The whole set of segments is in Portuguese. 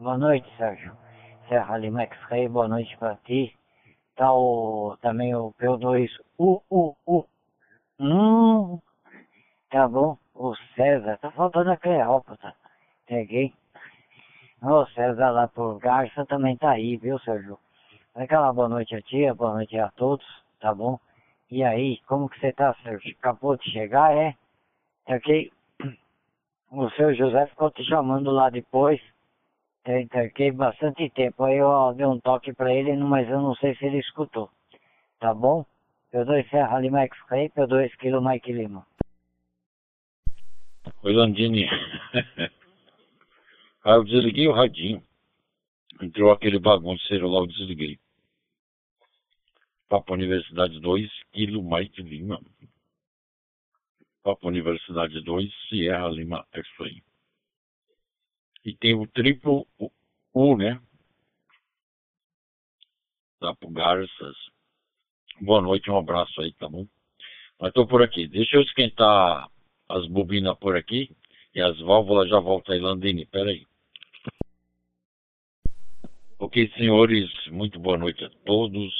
Boa noite, Sérgio. Serra Lima X-Ray, boa noite pra ti. Tá o, também o P2 U, U, U. Hum, tá bom. O César, tá faltando a Cleópatra. Peguei. O César lá por Garça também tá aí, viu, Sérgio? Aquela boa noite a tia, boa noite a todos, tá bom? E aí, como que você tá, Sérgio? Acabou de chegar, é? Ok? O seu José ficou te chamando lá depois. Fiquei bastante tempo. Aí eu dei um toque pra ele, mas eu não sei se ele escutou. Tá bom? P2 Serra Lima X-Ray, P2 Kilo Mike Lima. Oi, Landini. Aí eu desliguei o radinho. Entrou aquele bagunceiro lá, eu desliguei. Papo Universidade 2, Kilo Mike Lima. Papo Universidade 2, Sierra Lima X-Ray. E tem o triplo U, né? Tá pro Garças. Boa noite, um abraço aí, tá bom? Mas tô por aqui. Deixa eu esquentar as bobinas por aqui e as válvulas já voltam aí, Landini. Pera aí. Ok, senhores, muito boa noite a todos.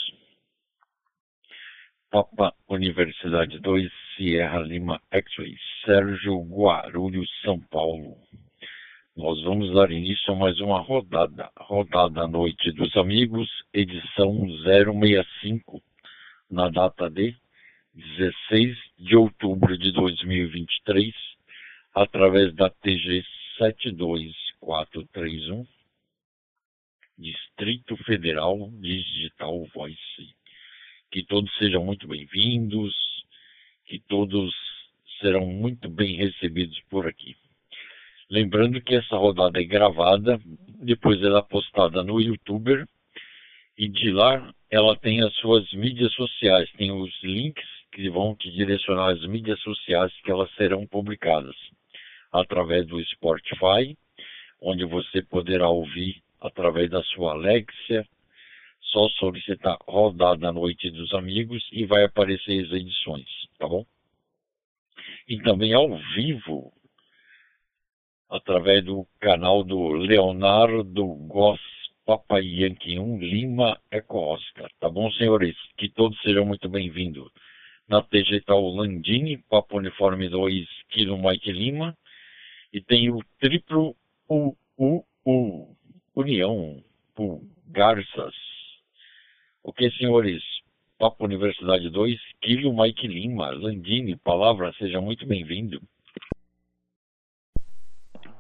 Papa Universidade 2, Sierra Lima X-Ray, Sérgio Guarulhos, São Paulo. Nós vamos dar início a mais uma rodada, rodada Noite dos Amigos, edição 065, na data de 16 de outubro de 2023, através da TG 72431, Distrito Federal Digital Voice. Que todos sejam muito bem-vindos, que todos serão muito bem recebidos por aqui. Lembrando que essa rodada é gravada, depois ela é postada no YouTuber e de lá ela tem as suas mídias sociais, tem os links que vão te direcionar às mídias sociais que elas serão publicadas através do Spotify, onde você poderá ouvir através da sua Alexia, só solicitar rodada Noite dos Amigos e vai aparecer as edições, tá bom? E também ao vivo através do canal do Leonardo Goss Papai Yankee 1 Lima Eco Oscar. Tá bom, senhores? Que todos sejam muito bem-vindos. Na TG tá o Landini, Papo Uniforme 2, Kilo Mike Lima. E tem o triplo UUU, União, por Garças. Ok, senhores? Papo Universidade 2, Kilo Mike Lima, Landini, palavra, seja muito bem-vindo.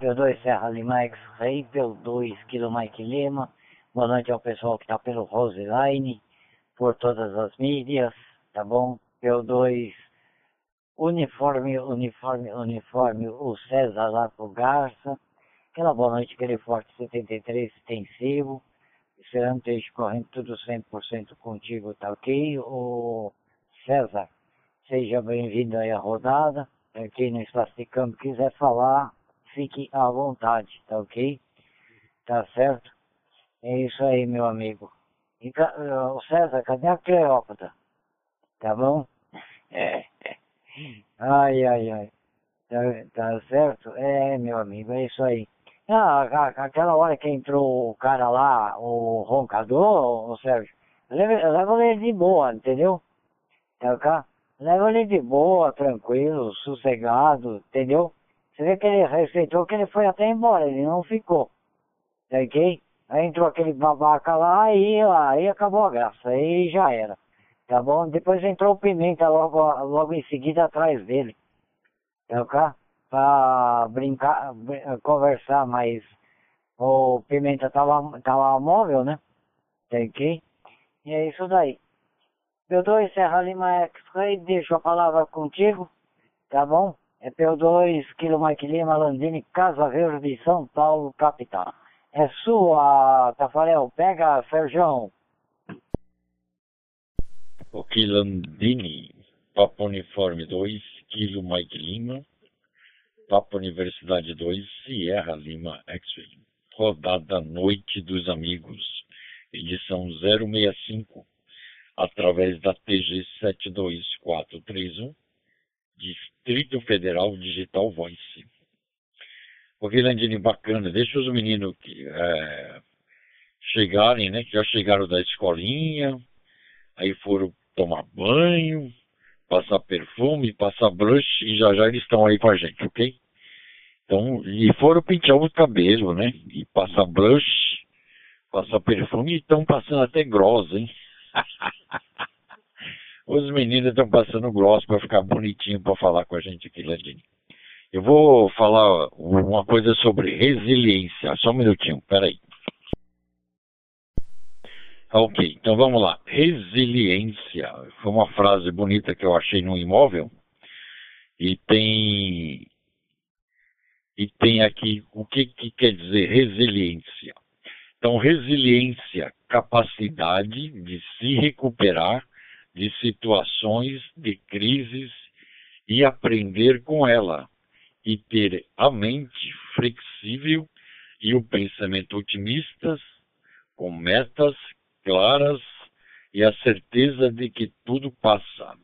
P2 Serra Lima X-Ray, P2 Kilo Mike Lima. Boa noite ao pessoal que está pelo Roseline, por todas as mídias, tá bom? P2 Uniforme, Uniforme, Uniforme, o César pro Garça. Aquela boa noite, aquele Forte 73 extensivo. Esperando ter correndo tudo 100% contigo, tá ok? O César, seja bem-vindo aí à rodada. Quem no espaço de campo quiser falar, fique à vontade, tá ok? Tá certo? É isso aí, meu amigo. E, o César, cadê a Cleópatra? Tá bom? Ai, ai, ai. Tá, tá certo? É, meu amigo, é isso aí. Ah, aquela hora que entrou o cara lá, o roncador, o Sérgio, leva, leva ele de boa, entendeu? Tá cá? Leva ele de boa, tranquilo, sossegado, entendeu? Você vê que ele respeitou que ele foi até embora, ele não ficou. Tá ok? Aí entrou aquele babaca lá, aí, aí acabou a graça, aí já era. Tá bom? Depois entrou o Pimenta logo, logo em seguida atrás dele. Tá ok? Pra brincar, conversar, mas o Pimenta tava, tava móvel, né? Tá ok? E é isso daí. Eu dou Serra Lima X-Ray, deixo a palavra contigo, tá bom? É P2, Kilo Mike Lima, Landini, Casa Verde, São Paulo, capital. É sua, Tafarel. Pega, Serjão. Ok, Landini, Papo Uniforme 2, Kilo Mike Lima, Papo Universidade 2, Sierra Lima X-Ray. Rodada Noite dos Amigos, edição 065, através da TG 72431 Distrito Federal Digital Voice. Ô Vilandini, bacana, deixa os meninos é, chegarem, né? Que já chegaram da escolinha, aí foram tomar banho, passar perfume, passar blush e já já eles estão aí com a gente, ok? Então, e foram pintar o cabelo, né? E passar blush, passar perfume e estão passando até gloss, hein? Os meninos estão passando gloss para ficar bonitinho para falar com a gente aqui, Landini. Eu vou falar uma coisa sobre resiliência. Só um minutinho, peraí. Ok, então vamos lá. Resiliência foi uma frase bonita que eu achei no imóvel e tem e tem aqui o que, que quer dizer resiliência. Então, resiliência, capacidade de se recuperar de situações de crises e aprender com ela e ter a mente flexível e o pensamento otimistas com metas claras e a certeza de que tudo passa.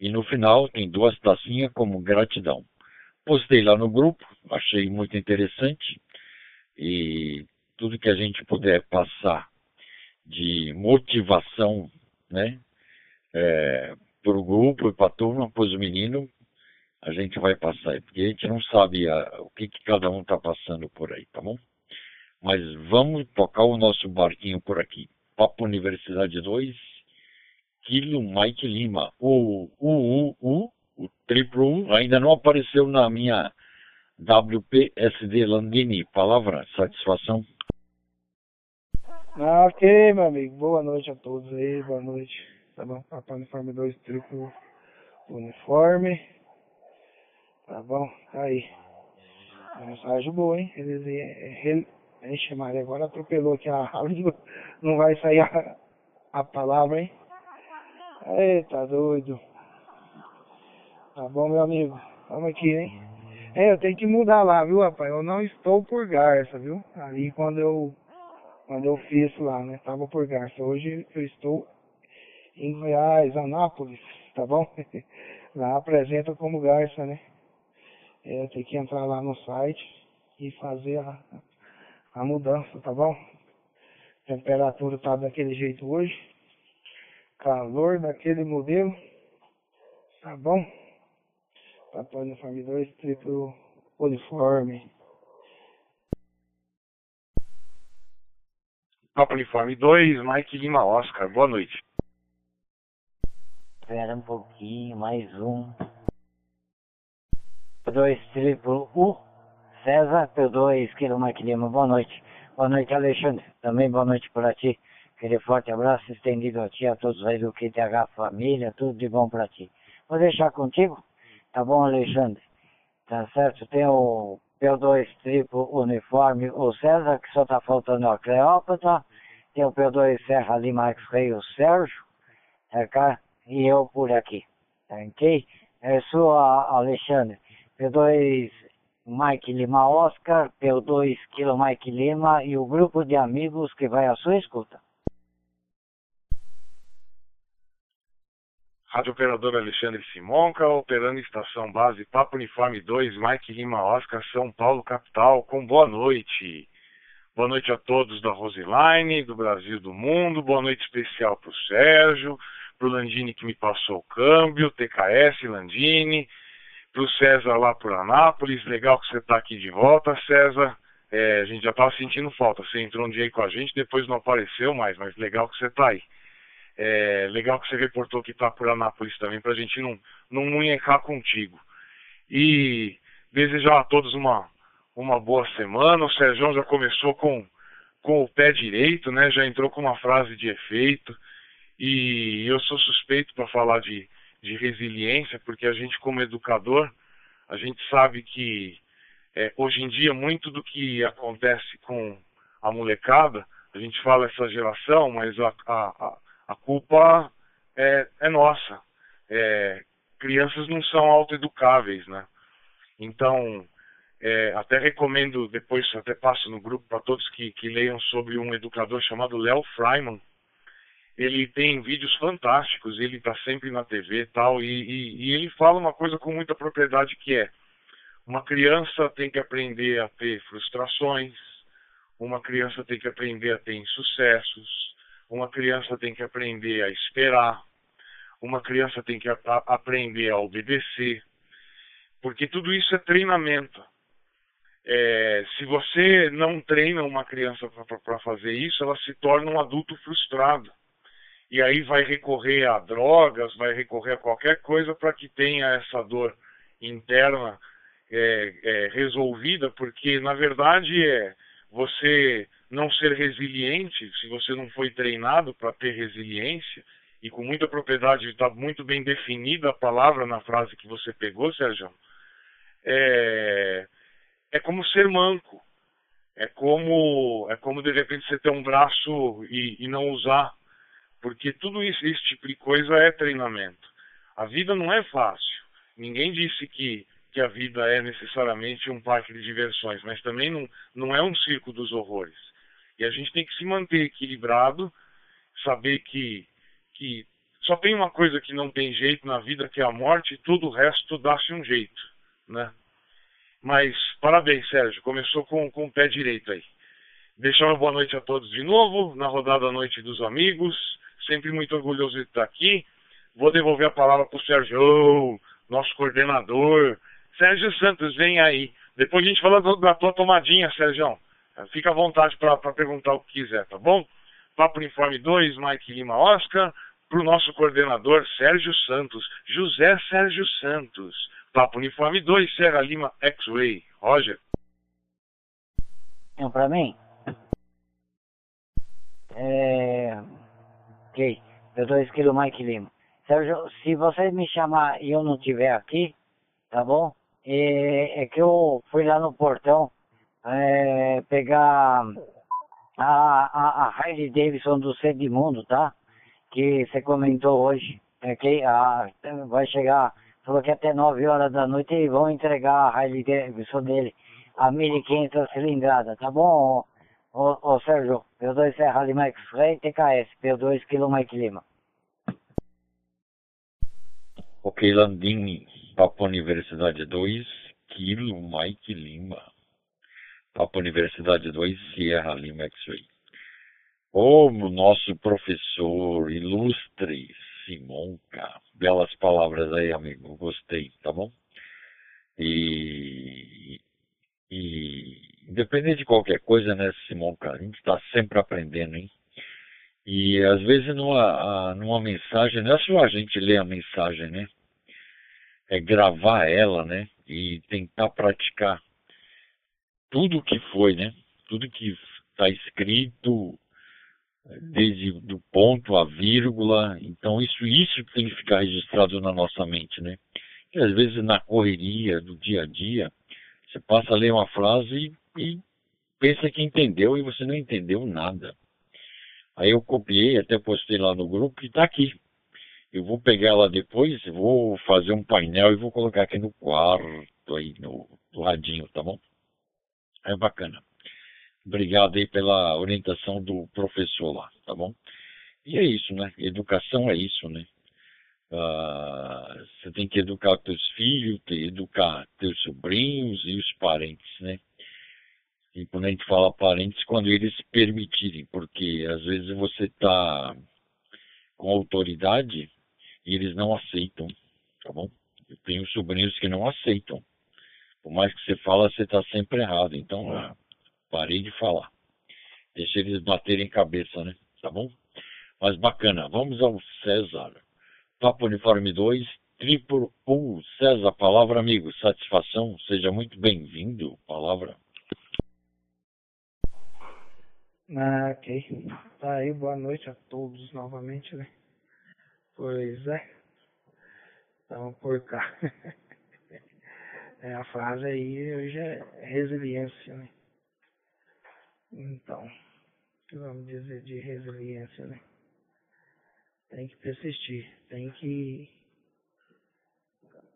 E no final tem duas tacinhas como gratidão. Postei lá no grupo, achei muito interessante e tudo que a gente puder passar de motivação, né, é, para o grupo e para a turma, para os meninos, a gente vai passar, porque a gente não sabe a, o que, que cada um está passando por aí, tá bom? Mas vamos tocar o nosso barquinho por aqui. Papo Universidade 2, Kilo Mike Lima. O U, U, U, o triplo U, ainda não apareceu na minha WPSD Landini. Palavra, satisfação. Ah, ok, meu amigo. Boa noite a todos aí, boa noite. Tá bom? Papai Uniforme 2, triplo uniforme. Tá bom? Tá aí. Mensagem boa, hein? Eles, ele, Maria, agora atropelou aqui a língua. Não vai sair a, a palavra, hein? Eita, doido. Tá bom, meu amigo. Vamos aqui, hein? É, eu tenho que mudar lá, viu, rapaz? Eu não estou por Garça, viu? Ali quando eu quando eu fiz lá, né? Tava por Garça. Hoje eu estou em Goiás, Anápolis, tá bom? lá apresenta como Garça, né? É, tenho que entrar lá no site e fazer a, a mudança, tá bom? Temperatura tá daquele jeito hoje. Calor daquele modelo. Tá bom? Papai Uniforme 2, triplo uniforme. Papo Uniforme 2, Mike Lima Oscar. Boa noite. Espera um pouquinho, mais um. 2 triplo U. César, P2, Kilo Mike Lima, boa noite. Boa noite, Alexandre. Também boa noite para ti. Aquele forte abraço estendido a ti, a todos aí do QTH Família, tudo de bom para ti. Vou deixar contigo, tá bom, Alexandre? Tá certo? Tem o P2 triplo uniforme, o César, que só tá faltando a Cleópatra. Tem o P2 Serra Lima X-Ray, o Sérgio, tá cá? E eu por aqui, tá ok? Eu sou a Alexandre. P2 Mike Lima Oscar, P2 Kilo Mike Lima e o grupo de amigos que vai à sua escuta. Rádio Operador Alexandre Simonca, operando estação base Papo Uniforme 2, Mike Lima Oscar, São Paulo, capital, com boa noite. Boa noite a todos da Roseline, do Brasil do mundo, boa noite especial para o Sérgio, para o Landini que me passou o câmbio, TKS Landini, para o César lá por Anápolis. Legal que você está aqui de volta, César. É, a gente já estava sentindo falta. Você entrou um dia aí com a gente, depois não apareceu mais, mas legal que você está aí. É, legal que você reportou que está por Anápolis também, para a gente não, não munhecar contigo. E desejar a todos uma, uma boa semana. O Sérgio já começou com, com o pé direito, né? Já entrou com uma frase de efeito. E eu sou suspeito para falar de, de resiliência, porque a gente, como educador, a gente sabe que é, hoje em dia muito do que acontece com a molecada, a gente fala essa geração, mas a, a, a culpa é, é nossa. É, crianças não são autoeducáveis, né? Então, é, até recomendo, depois até passo no grupo para todos que, que leiam sobre um educador chamado Léo Freiman, ele tem vídeos fantásticos, ele está sempre na TV e tal, e, e, e, ele fala uma coisa com muita propriedade que é Uma criança tem que aprender a ter frustrações, uma criança tem que aprender a ter insucessos, uma criança tem que aprender a esperar, uma criança tem que a, a, aprender a obedecer, porque tudo isso é treinamento. É, se você não treina uma criança para fazer isso, ela se torna um adulto frustrado. E aí vai recorrer a drogas, vai recorrer a qualquer coisa para que tenha essa dor interna é, é, resolvida, porque na verdade é você não ser resiliente, se você não foi treinado para ter resiliência, e com muita propriedade está muito bem definida a palavra na frase que você pegou, Sérgio, é, é como ser manco. É como, é como de repente você ter um braço e, e não usar. Porque tudo isso, esse tipo de coisa é treinamento. A vida não é fácil. Ninguém disse que, que a vida é necessariamente um parque de diversões, mas também não, não é um circo dos horrores. E a gente tem que se manter equilibrado, saber que, que só tem uma coisa que não tem jeito na vida, que é a morte, e tudo o resto dá-se um jeito, né? Mas parabéns, Sérgio. Começou com, com o pé direito aí. Deixar uma boa noite a todos de novo, na rodada Noite dos Amigos. Sempre muito orgulhoso de estar aqui. Vou devolver a palavra para o Sérgio, nosso coordenador. Sérgio Santos, vem aí. Depois a gente fala da tua tomadinha, Sérgio. Fica à vontade para perguntar o que quiser, tá bom? Papo Uniforme 2, Mike Lima Oscar, para o nosso coordenador Sérgio Santos, José Sérgio Santos. Papo Uniforme 2, Serra Lima X-Ray. Roger. Não, para mim? É... Ok. Eu dou esquilo Mike Lima. Sérgio, se você me chamar e eu não estiver aqui, tá bom? É, é, que eu fui lá no portão é, pegar a, a, a Harley Davidson do Mundo, tá? Que você comentou hoje. É que a, vai chegar falou que até 9 horas da noite eles vão entregar a Harley Davidson dele, a 1500 cilindrada, tá bom, ô, ô, Sérgio? P2 Serra Lima X-Ray, TKS, P2 Kilo Mike Lima. Ok, Landini, Papo Universidade 2, Kilo Mike Lima. Papo Universidade 2, Sierra Lima X-Ray. O nosso professor ilustre, Simonca. Belas palavras aí, amigo. Gostei, tá bom? E, e independente de qualquer coisa, né, Simonca? A gente está sempre aprendendo, hein? E às vezes numa, numa mensagem, não é só a gente ler a mensagem, né? É gravar ela, né? E tentar praticar tudo que foi, né? Tudo que está escrito, desde do ponto à vírgula. Então isso isso tem que ficar registrado na nossa mente, né? E às vezes na correria do dia a dia, você passa a ler uma frase e, e pensa que entendeu e você não entendeu nada. Aí eu copiei, até postei lá no grupo e está aqui. Eu vou pegar ela depois, vou fazer um painel e vou colocar aqui no quarto, aí no, no radinho, tá bom? É bacana. Obrigado aí pela orientação do professor lá, tá bom? E é isso, né? Educação é isso, né? Uh, você tem que educar teus filhos, educar teus sobrinhos e os parentes, né? E quando a gente fala parentes, quando eles permitirem, porque às vezes você está com autoridade e eles não aceitam, tá bom? Eu tenho sobrinhos que não aceitam. Por mais que você fala, você está sempre errado. Então, uh, Parei de falar. Deixa eles baterem cabeça, né? Tá bom? Mas bacana. Vamos ao César. Papo Uniforme 2, Triplo 1. César, palavra amigo. Satisfação. Seja muito bem-vindo. Palavra. Ah, ok. Tá aí, boa noite a todos novamente, né? Pois é. Vamos por cá. é, a frase aí hoje é resiliência, né? Então, que vamos dizer de resiliência, né? Tem que persistir, tem que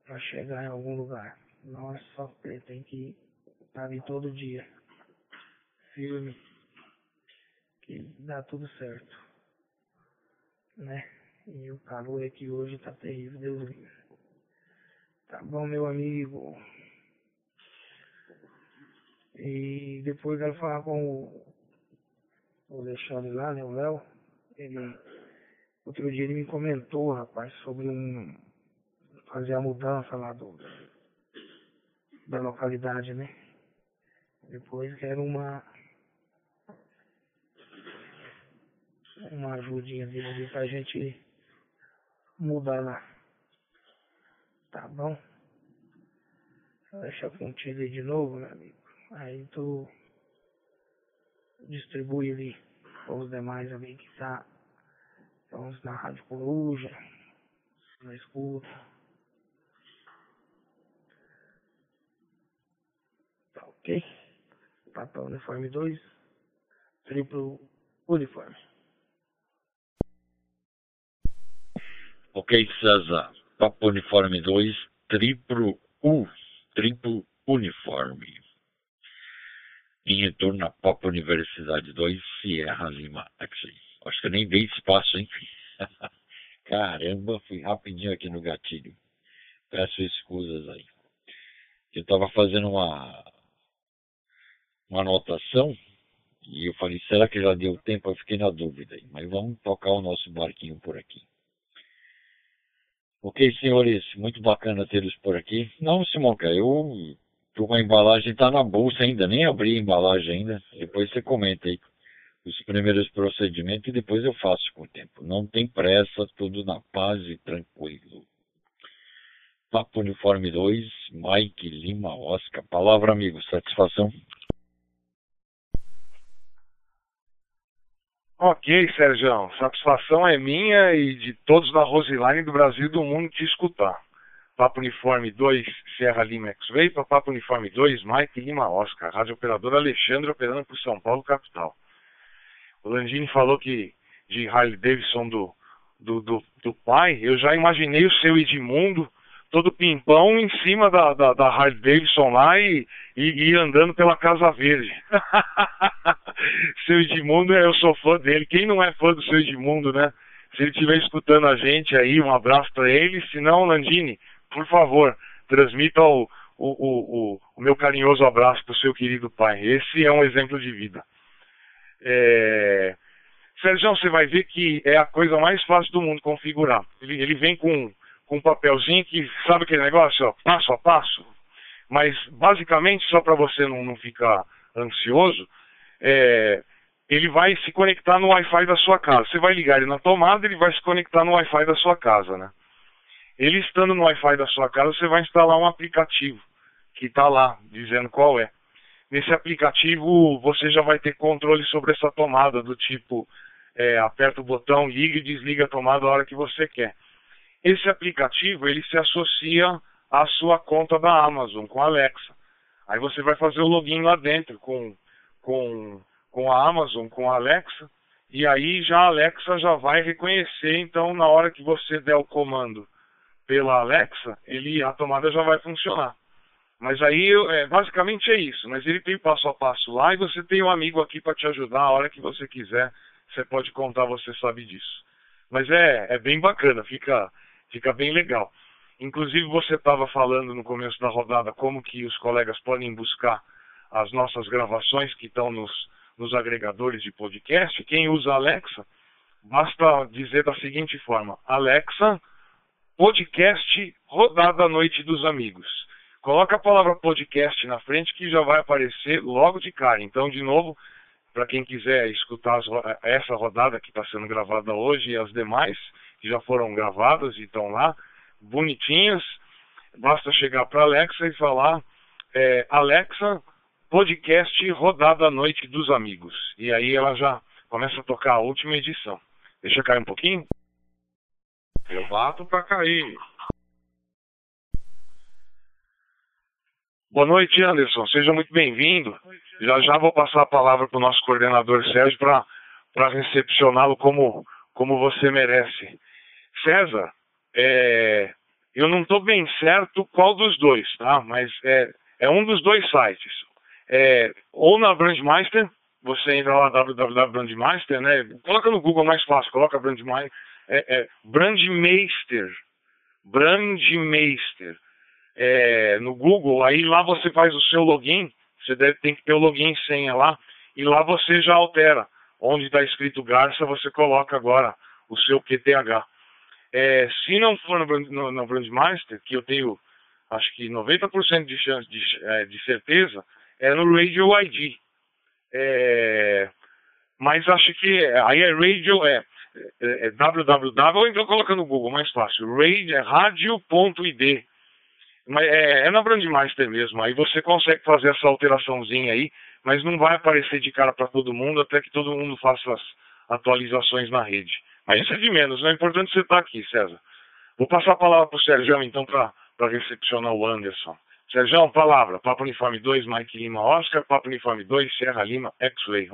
para chegar em algum lugar. Não é só tem que estar ali todo dia, firme, que dá tudo certo, né? E o calor aqui hoje tá terrível, Deus livre. Tá bom, meu amigo? E depois quero falar com o, o Alexandre lá, né, o Léo. Ele, outro dia ele me comentou, rapaz, sobre um fazer a mudança lá do da localidade, né? Depois quero uma uma ajudinha dele pra gente mudar lá. Tá bom? Deixa contigo aí de novo, meu amigo. Aí tu distribui ele para os demais ali que tá estão na Rádio Coruja, na escuta. Tá ok? Papel uniforme 2, triplo uniforme. Ok, César. Papo Uniforme 2, triplo U, triplo uniforme. Em retorno a Papo Universidade 2, Sierra Lima X-Ray. Acho que eu nem dei espaço, hein? Caramba, fui rapidinho aqui no gatilho. Peço escusas aí. Eu estava fazendo uma, uma anotação e eu falei, será que já deu tempo? Eu fiquei na dúvida. Mas vamos tocar o nosso barquinho por aqui. Ok, senhores, muito bacana tê-los por aqui. Não, Simonca, eu com a embalagem, tá na bolsa ainda, nem abri a embalagem ainda. Depois você comenta aí os primeiros procedimentos e depois eu faço com o tempo. Não tem pressa, tudo na paz e tranquilo. Papo Uniforme 2, Mike Lima Oscar. Palavra, amigo, satisfação. Ok, Sérgio. Satisfação é minha e de todos da Roseline do Brasil e do mundo te escutar. Papo Uniforme 2, Sierra Lima X-Ray, para Papo Uniforme 2, Mike Lima Oscar, rádio operador Alexandre operando por São Paulo, capital. O Landini falou que de Harley Davidson do, do, do, do pai, eu já imaginei o seu Edmundo todo pimpão em cima da, da, da Harley Davidson lá e, e, e, andando pela Casa Verde. seu Edmundo, eu sou fã dele. Quem não é fã do seu Edmundo, né? Se ele estiver escutando a gente aí, um abraço para ele. Se não, Landini, por favor, transmita o, o, o, o meu carinhoso abraço para o seu querido pai. Esse é um exemplo de vida. É... Sérgio, você vai ver que é a coisa mais fácil do mundo configurar. Ele, ele vem com com um papelzinho que sabe aquele negócio, ó, passo a passo. Mas basicamente, só para você não, não ficar ansioso, é, ele vai se conectar no Wi-Fi da sua casa. Você vai ligar ele na tomada, ele vai se conectar no Wi-Fi da sua casa, né? Ele estando no Wi-Fi da sua casa, você vai instalar um aplicativo que está lá dizendo qual é. Nesse aplicativo você já vai ter controle sobre essa tomada do tipo é, aperta o botão, liga e desliga a tomada a hora que você quer. Esse aplicativo ele se associa à sua conta da Amazon com a Alexa. Aí você vai fazer o login lá dentro com, com, com a Amazon, com a Alexa, e aí já a Alexa já vai reconhecer, então na hora que você der o comando pela Alexa, ele, a tomada já vai funcionar. Mas aí, é, basicamente é isso. Mas ele tem passo a passo lá e você tem um amigo aqui para te ajudar a hora que você quiser. Você pode contar, você sabe disso. Mas é, é bem bacana, fica, Fica bem legal. Inclusive você estava falando no começo da rodada como que os colegas podem buscar as nossas gravações que estão nos, nos agregadores de podcast. Quem usa Alexa, basta dizer da seguinte forma: Alexa, podcast rodada noite dos amigos. Coloca a palavra podcast na frente que já vai aparecer logo de cara. Então, de novo, para quem quiser escutar essa rodada que está sendo gravada hoje e as demais, que já foram gravadas e estão lá, bonitinhas. Basta chegar para Alexa e falar é, Alexa, podcast rodada à noite dos amigos. E aí ela já começa a tocar a última edição. Deixa cair um pouquinho. Eu bato para cair. Boa noite, Anderson. Seja muito bem-vindo. Já já vou passar a palavra para o nosso coordenador Sérgio para recepcioná-lo como, como você merece. César, é, eu não estou bem certo qual dos dois, tá? Mas é, é um dos dois sites. É, ou na Brandmeister, você entra lá www.brandmeister, né? Coloca no Google mais fácil, coloca Brandmeister. É, é, Brandmeister. Brandmeister. É, no Google, aí lá você faz o seu login, Você deve, tem que ter o login e senha lá, e lá você já altera. Onde está escrito Garça, você coloca agora o seu QTH. É, se não for no, no, Brandmaster, que eu tenho acho que 90% de chance de, é, de, certeza, é no Radio ID. É, mas acho que aí é radio, é, é, é www, ou então coloca no Google, mais fácil, radio, é radio.id. Mas é, é na Brandmaster mesmo, aí você consegue fazer essa alteraçãozinha aí, mas não vai aparecer de cara para todo mundo até que todo mundo faça as atualizações na rede. Mas isso é de menos, não é importante você estar aqui, César. Vou passar a palavra para o Sérgio, então, para recepcionar o Anderson. Sérgio, palavra. Papo Uniforme 2, Mike Lima Oscar. Papo Uniforme 2, Serra Lima X-Ray.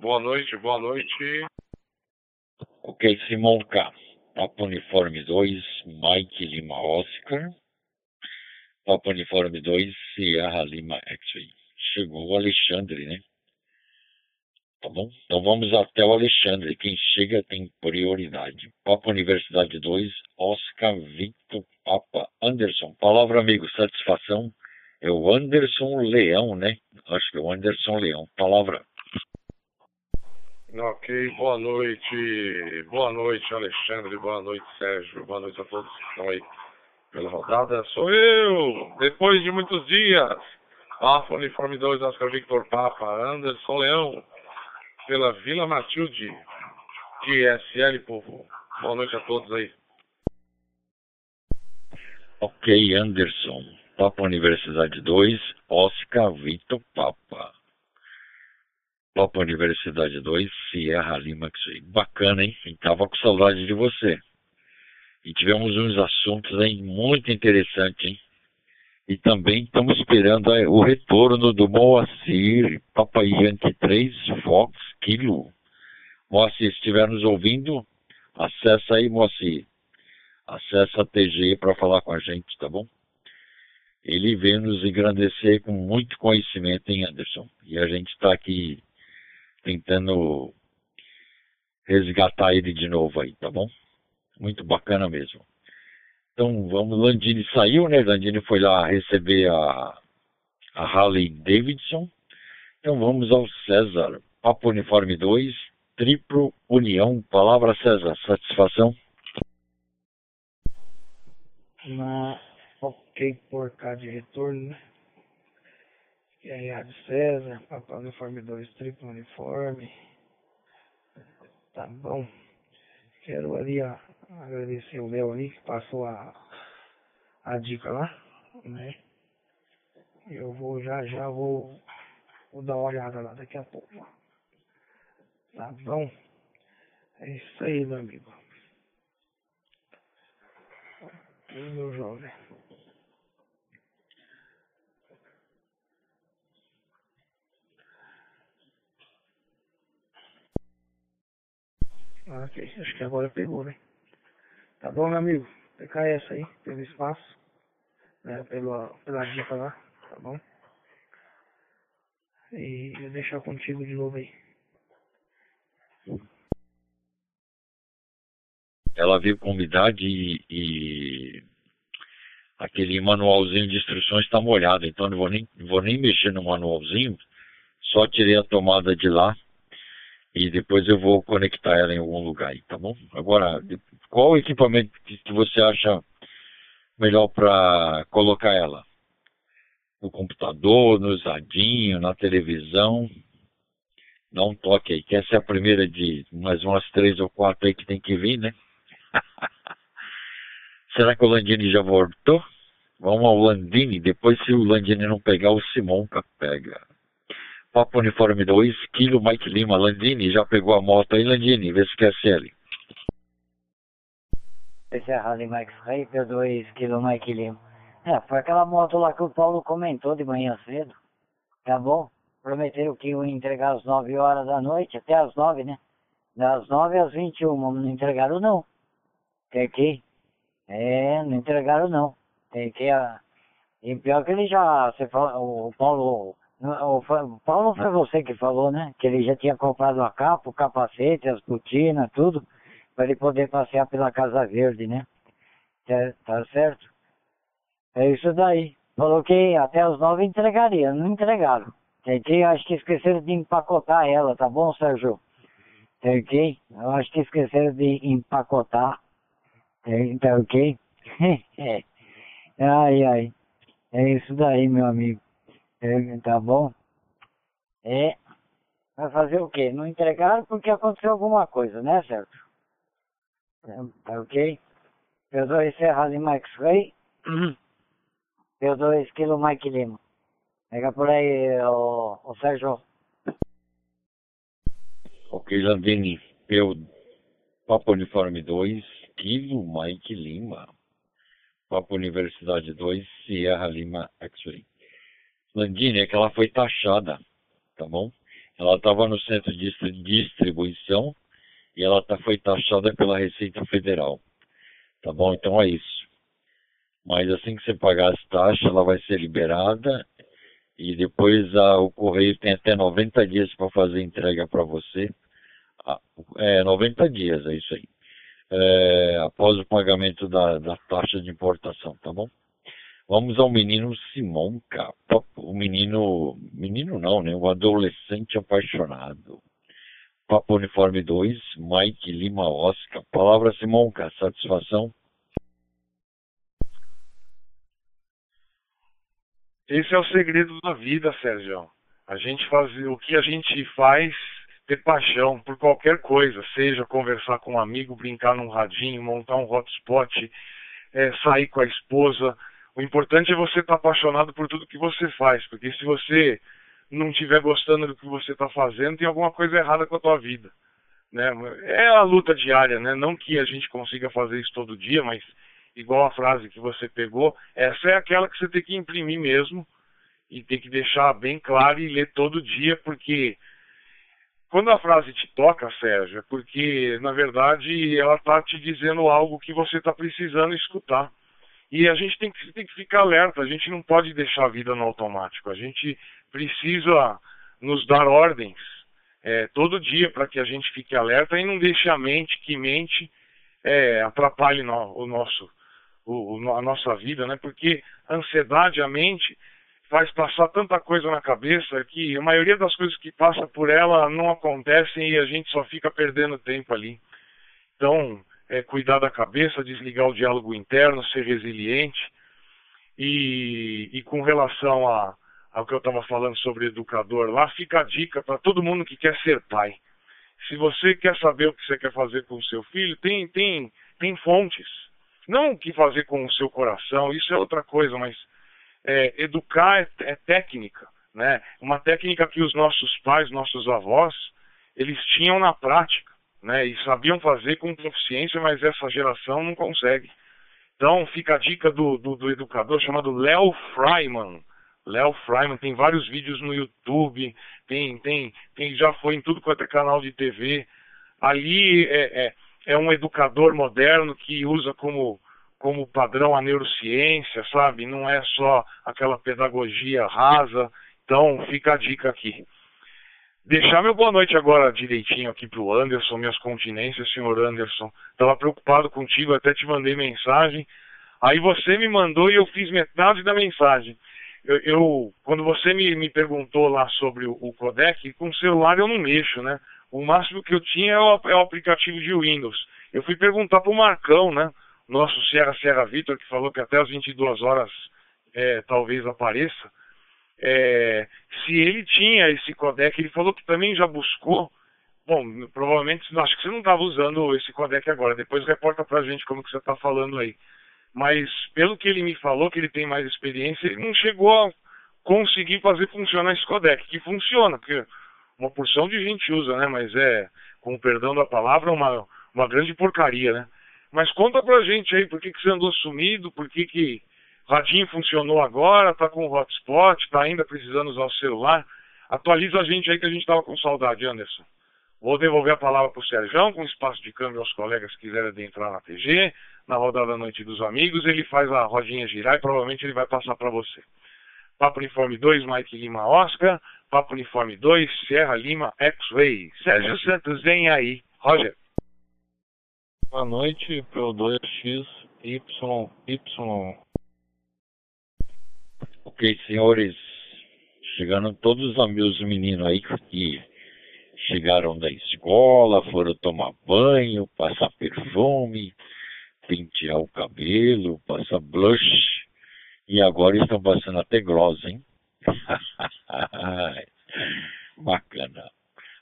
Boa noite, boa noite. Ok, Simão K. Papo Uniforme 2, Mike Lima Oscar. Papo Uniforme 2, Sierra Lima X-Ray. Chegou o Alexandre, né? Tá bom? Então vamos até o Alexandre. Quem chega tem prioridade. Papa Universidade 2, Oscar Victor Papa Anderson. Palavra, amigo, satisfação. É o Anderson Leão, né? Acho que é o Anderson Leão. Palavra. Ok, boa noite. Boa noite, Alexandre. Boa noite, Sérgio. Boa noite a todos que estão aí pela rodada. Sou eu, depois de muitos dias. Alfa Uniforme 2, Oscar Victor Papa, Anderson Leão pela Vila Matilde de SL, povo. Boa noite a todos aí. Ok, Anderson. Papa Universidade 2, Oscar Vitor Papa. Papa Universidade 2, Sierra Lima. Bacana, hein? tava com saudade de você. E tivemos uns assuntos aí muito interessantes, hein? E também estamos esperando o retorno do Moacir, Papai Yankee 3, Fox, Kilo. Moacir, se estiver nos ouvindo, acessa aí, Moacir. Acessa a TG para falar com a gente, tá bom? Ele veio nos engrandecer com muito conhecimento, hein, Anderson? E a gente está aqui tentando resgatar ele de novo aí, tá bom? Muito bacana mesmo. Então vamos, Landini saiu, né? Landini foi lá receber a, a Harley Davidson. Então vamos ao César. Papo Uniforme 2, Triplo União. Palavra César, satisfação? Na ok por cá de retorno, né? E aí a de César, Papo Uniforme 2, Triplo Uniforme. Tá bom. Quero ali, ó, agradecer o Léo ali que passou a, a dica lá, né? Eu vou já já vou, vou dar uma olhada lá daqui a pouco. Tá bom? É isso aí, meu amigo. Meu jovem. Ok, acho que agora pegou, né? Tá bom, meu amigo? PKS aí, pelo espaço, né? Pela, pela dica lá, tá bom? E eu deixar contigo de novo aí. Ela veio com umidade e, e aquele manualzinho de instruções está molhado, então não vou nem, não vou nem mexer no manualzinho, só tirei a tomada de lá e depois eu vou conectar ela em algum lugar aí, tá bom? Agora, qual equipamento que, você acha melhor para colocar ela? No computador, no zadinho, na televisão? Dá um toque aí, que essa é a primeira de mais umas três ou quatro aí que tem que vir, né? Será que o Landini já voltou? Vamos ao Landini, depois se o Landini não pegar, o Simonca pega. Papo Uniforme 2, Kilo Mike Lima, Landini, já pegou a moto aí, Landini, vê se quer CL. Esse é Rally Max Raper 2, Kilo Mike Lima. É, foi aquela moto lá que o Paulo comentou de manhã cedo, tá bom? Prometeram que iam entregar às 9 horas da noite, até às 9, né? Das 9 às 21, não entregaram não. Tem que... É, não entregaram não. Tem que... E pior que ele já... Você fala, o Paulo Paulo foi você que falou, né? Que ele já tinha comprado a capa, o capacete, as botinas, tudo, para ele poder passear pela Casa Verde, né? Tá, tá certo? É isso daí. Falou que até os nove entregaria, não entregaram. Entendi? Acho que esqueceram de empacotar ela, tá bom, Sérgio? Entendi? Eu acho que esqueceram de empacotar. Tá ok? ai, ai. É isso daí, meu amigo. É, tá bom? É. Vai fazer o quê? Não entregaram porque aconteceu alguma coisa, né, Sérgio? Tá ok? P2 Serra Lima X-Ray. P2 Kilo Mike Lima. Pega por aí, o, o Sérgio. Ok, Landini. P Papo Uniforme 2, Kilo Mike Lima. Papo Universidade 2, Sierra Lima X-Ray. Landini, é que ela foi taxada, tá bom? Ela estava no centro de distribuição e ela tá, foi taxada pela Receita Federal. Tá bom? Então é isso. Mas assim que você pagar as taxas, ela vai ser liberada e depois a, o correio tem até 90 dias para fazer entrega para você. É, 90 dias, é isso aí. É, após o pagamento da, da taxa de importação, tá bom? Vamos ao menino Simão, cara. O menino. Menino não, né? O adolescente apaixonado. Papo Uniforme 2, Mike Lima Oscar. Palavra Simonca, satisfação? Esse é o segredo da vida, Sérgio. A gente faz o que a gente faz ter paixão por qualquer coisa, seja conversar com um amigo, brincar num radinho, montar um hotspot, é, sair com a esposa. O importante é você estar tá apaixonado por tudo que você faz, porque se você não estiver gostando do que você está fazendo, tem alguma coisa errada com a tua vida. Né? É a luta diária, né? Não que a gente consiga fazer isso todo dia, mas igual a frase que você pegou, essa é aquela que você tem que imprimir mesmo e tem que deixar bem claro e ler todo dia, porque quando a frase te toca, Sérgio, é porque na verdade ela está te dizendo algo que você está precisando escutar. E a gente tem que, tem que ficar alerta, a gente não pode deixar a vida no automático, a gente precisa nos dar ordens é, todo dia para que a gente fique alerta e não deixe a mente que mente é, atrapalhe no, o nosso, o, a nossa vida, né? Porque a ansiedade, a mente, faz passar tanta coisa na cabeça que a maioria das coisas que passa por ela não acontecem e a gente só fica perdendo tempo ali. Então, é, cuidar da cabeça, desligar o diálogo interno, ser resiliente. E, e com relação a, ao que eu estava falando sobre educador lá, fica a dica para todo mundo que quer ser pai. Se você quer saber o que você quer fazer com o seu filho, tem, tem, tem fontes. Não o que fazer com o seu coração, isso é outra coisa, mas é, educar é, é técnica. Né? Uma técnica que os nossos pais, nossos avós, eles tinham na prática né? E sabiam fazer com proficiência, mas essa geração não consegue. Então fica a dica do, do, do educador chamado Léo Freiman. Léo Freiman tem vários vídeos no YouTube, tem, tem, tem, já foi em tudo quanto é canal de TV. Ali é, é, é um educador moderno que usa como, como padrão a neurociência, sabe? Não é só aquela pedagogia rasa. Então fica a dica aqui. Deixar meu boa noite agora direitinho aqui pro Anderson, minhas continências, senhor Anderson. Estava preocupado contigo, até te mandei mensagem. Aí você me mandou e eu fiz metade da mensagem. Eu, eu quando você me, me perguntou lá sobre o, o, codec, com o celular eu não mexo, né? O máximo que eu tinha é o, é o aplicativo de Windows. Eu fui perguntar pro Marcão, né? Nosso Sierra Sierra Vitor, que falou que até as 22 horas é, talvez apareça é, se ele tinha esse codec, ele falou que também já buscou. Bom, provavelmente, acho que você não estava usando esse codec agora. Depois reporta pra gente como que você está falando aí. Mas pelo que ele me falou, que ele tem mais experiência, ele não chegou a conseguir fazer funcionar esse codec, que funciona, porque uma porção de gente usa, né? Mas é, com o perdão da palavra, uma, uma grande porcaria, né? Mas conta pra gente aí, por que, que você andou sumido, por que que Radinho funcionou agora, está com o hotspot, está ainda precisando usar o celular. Atualiza a gente aí que a gente estava com saudade, Anderson. Vou devolver a palavra para o Sérgio, com espaço de câmbio aos colegas que quiserem adentrar na TG, na rodada da noite dos amigos, ele faz a rodinha girar e provavelmente ele vai passar para você. Papo Uniforme 2, Mike Lima Oscar. Papo Uniforme 2, Sierra Lima X-Way. Sérgio Santos, vem aí. Roger. Boa noite, Pro 2X, Y, Y, Ok, senhores. Chegando todos os meus meninos aí que chegaram da escola, foram tomar banho, passar perfume, pentear o cabelo, passar blush e agora estão passando até gloss, hein? Bacana.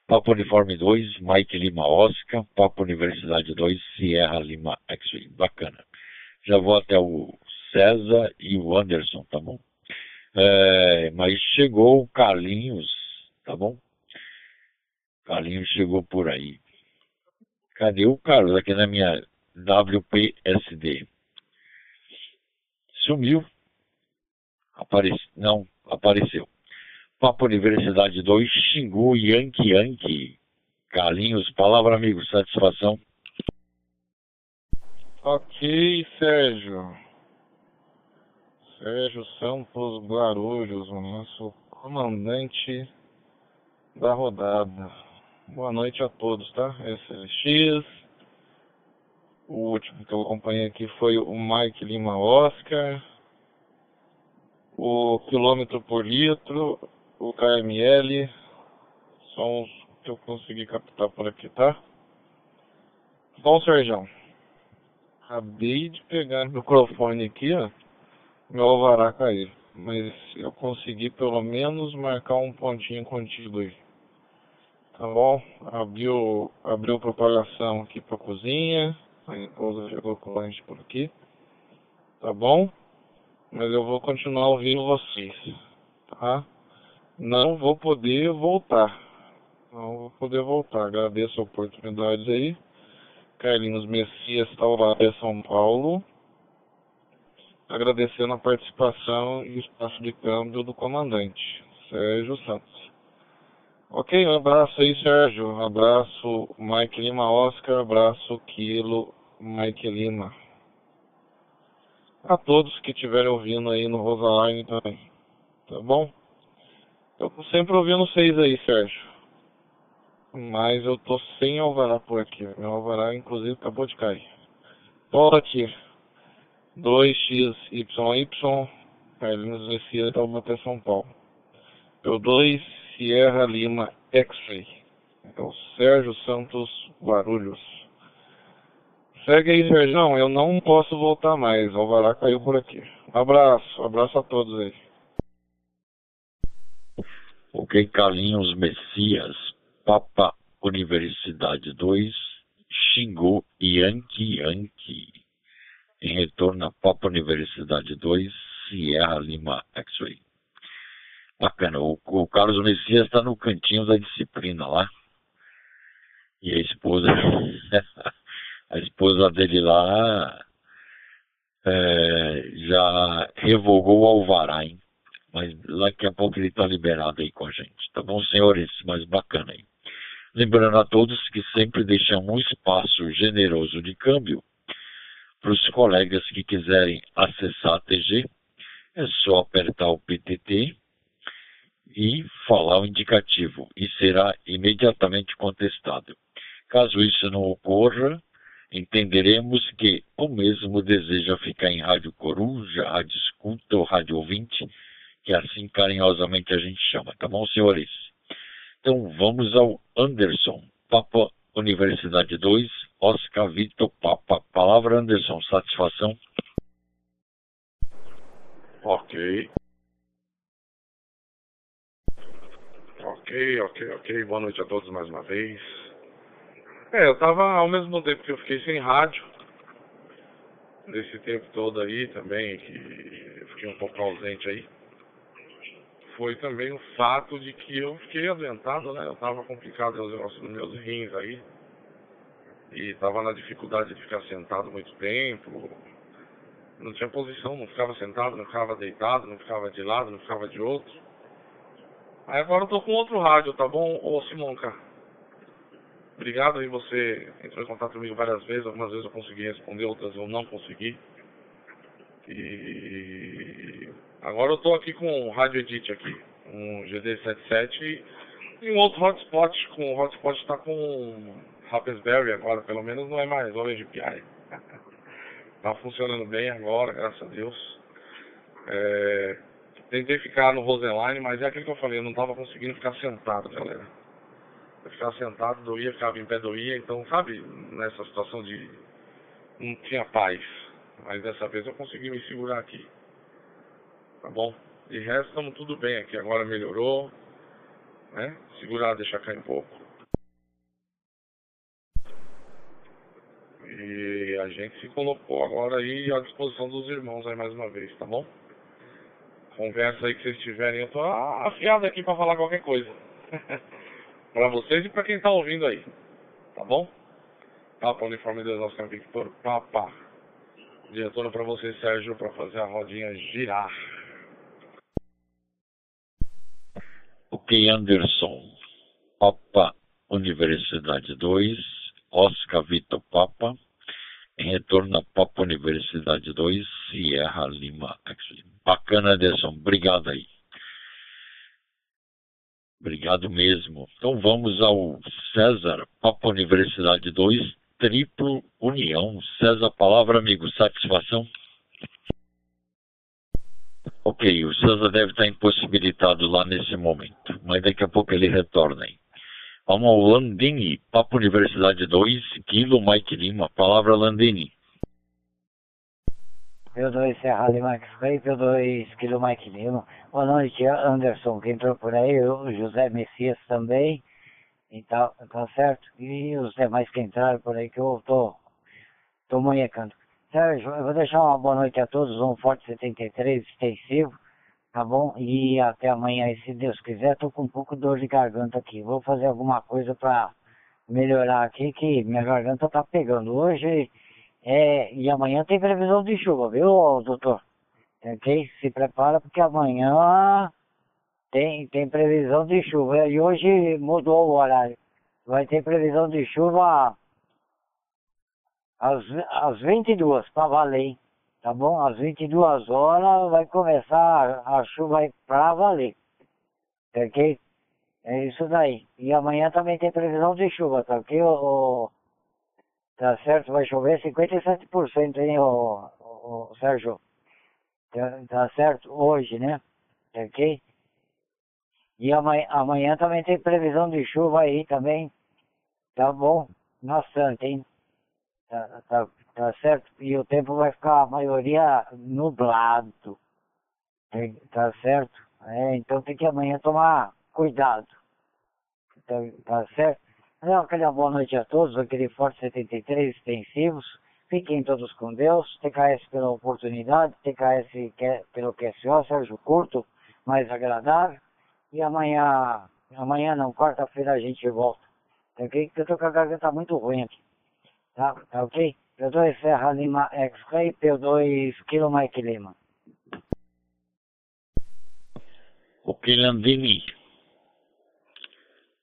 Papo Uniforme 2, Mike Lima Oscar, Papo Universidade 2, Sierra Lima X-Ray. Bacana. Já vou até o César e o Anderson, tá bom? É, mas chegou o Carlinhos, tá bom? Carlinhos chegou por aí. Cadê o Carlos aqui na minha WPSD? Sumiu. Não, apareceu. Papo Universidade 2, Xingu, Yankee Yankee. Carlinhos, palavra amigo, satisfação. Ok, Sérgio. Sérgio Santos Guarulhos, o nosso comandante da rodada. Boa noite a todos, tá? SLX. O último que eu acompanhei aqui foi o Mike Lima Oscar. O quilômetro por litro, o KML. São os que eu consegui captar por aqui, tá? Bom, Sérgio. Acabei de pegar o microfone aqui, ó meu alvará cair. Mas eu consegui pelo menos marcar um pontinho contigo aí. Tá bom? Abriu, abriu propagação aqui pra cozinha. A esposa chegou com o lanche por aqui. Tá bom? Mas eu vou continuar ouvindo vocês. Tá? Não vou poder voltar. Não vou poder voltar. Agradeço a oportunidade aí. Carlinhos Messias, Taubaté, São Paulo agradecendo a participação e o espaço de câmbio do comandante, Sérgio Santos. Ok, um abraço aí, Sérgio. Um abraço, Mike Lima Oscar. Abraço, Kilo, Mike Lima. A todos que estiverem ouvindo aí no Rosaline também. Tá bom? Eu sempre ouvindo vocês aí, Sérgio. Mas eu tô sem alvará por aqui. Meu alvará, inclusive, acabou de cair. Volta aqui. 2XYY, Carlinhos Messias, Taubaté, São Paulo. P2, Sierra Lima, X-Ray. É o Sérgio Santos Guarulhos. Segue aí, Sérgio. Eu não posso voltar mais. O Alvará caiu por aqui. abraço. abraço a todos aí. Ok, Carlinhos Messias, Papa Universidade 2, Xingu Yankee Yankee em retorno a Papa Universidade 2, Sierra Lima X-Ray. Bacana, o, o Carlos Messias está no cantinho da disciplina lá. E a esposa, a esposa dele lá é, já revogou o alvará, hein? Mas daqui a pouco ele está liberado aí com a gente. Tá bom, senhores? Mas bacana aí. Lembrando a todos que sempre deixamos um espaço generoso de câmbio para os colegas que quiserem acessar a TG, é só apertar o PTT e falar o indicativo e será imediatamente contestado. Caso isso não ocorra, entenderemos que o mesmo deseja ficar em Rádio Coruja, Rádio Escuta ou Rádio Ouvinte, que assim carinhosamente a gente chama, tá bom, senhores? Então vamos ao Anderson, Papa Universidade 2, Oscar Vitor Papa. Palavra Anderson, satisfação. Ok. Ok, ok, ok. Boa noite a todos mais uma vez. É, eu tava ao mesmo tempo que eu fiquei sem rádio, nesse tempo todo aí também, que eu fiquei um pouco ausente aí, foi também o fato de que eu fiquei adoentado, né? Eu tava complicado os negócios dos meus rins aí e estava na dificuldade de ficar sentado muito tempo. Não tinha posição, não ficava sentado, não ficava deitado, não ficava de lado, não ficava de outro. Aí agora eu tô com outro rádio, tá bom, ô Simonca? Obrigado aí, você entrou em contato comigo várias vezes, algumas vezes eu consegui responder, outras eu não consegui. E agora eu tô aqui com um rádio edit aqui, um GD77 e um outro hotspot, com o hotspot está com Raspberry agora, pelo menos não é mais Orange Pi. tá funcionando bem agora, graças a Deus. É, Tentei ficar no Roseline, mas é aquilo que eu falei, eu não tava conseguindo ficar sentado, galera. Eu ficava sentado, doía, ficava em pé, doía, então, sabe, nessa situação de. não tinha paz. Mas dessa vez eu consegui me segurar aqui. Tá bom? De resto, estamos tudo bem aqui. Agora melhorou, né? Segurar, deixar cair um pouco. E a gente se colocou agora aí à disposição dos irmãos aí mais uma vez, tá bom? Conversa aí que vocês tiverem, eu tô afiado aqui para falar qualquer coisa. para vocês e para quem tá ouvindo aí. Tá bom? Papa Uniforme 2 Oscar Victor Papa. Diretora para você, Sérgio, para fazer a rodinha girar. Ok, Anderson. Papa Universidade 2, Oscar Vitor Papa. Em retorno a Papa Universidade 2, Sierra Lima. Bacana, Anderson. Obrigado aí. Obrigado mesmo. Então vamos ao César, Papa Universidade 2, Triplo União. César, palavra, amigo. Satisfação? Ok, o César deve estar impossibilitado lá nesse momento, mas daqui a pouco ele retorna aí. Vamos Landini, Papo Universidade 2, Kilo Mike Lima. Palavra Landini. P2 Serra Lima X-Ray, P2 Kilo Mike Lima. Boa noite, Anderson, que entrou por aí, o José Messias também. Então, tá certo? E os demais que entraram por aí, que eu tô, tô manhecando. Sérgio, eu vou deixar uma boa noite a todos, um forte 73 extensivo, tá bom? E até amanhã, e se Deus quiser, tô com um pouco de dor de garganta aqui. Vou fazer alguma coisa pra melhorar aqui, que minha garganta tá pegando. Hoje é, e amanhã tem previsão de chuva, viu, doutor? Ok? Se prepara porque amanhã tem, tem previsão de chuva. E hoje mudou o horário. Vai ter previsão de chuva às, às 22 para valer, tá bom? Às 22 horas vai começar a, a chuva para valer. Ok? É isso daí. E amanhã também tem previsão de chuva, tá ok, o, Tá certo? Vai chover 57%, hein, ô, ô, ô Sérgio? Tá, tá, certo? Hoje, né? Ok? E amanhã, amanhã também tem previsão de chuva aí também. Tá bom? Bastante, hein? Tá, tá, tá certo? E o tempo vai ficar a maioria nublado. Tá certo? É, então tem que amanhã tomar cuidado. Tá, tá certo? Então, aquela boa noite a todos, aquele Forte 73 extensivos. Fiquem todos com Deus. TKS pela oportunidade, TKS pelo QSO, Sérgio Curto, mais agradável. E amanhã, amanhã não, quarta-feira a gente volta. Ok? Porque eu tô com a garganta muito ruim aqui. Tá, tá ok? P2 Serra Lima X-Ray, P2 Kilo Mike Lima. Ok, Landini.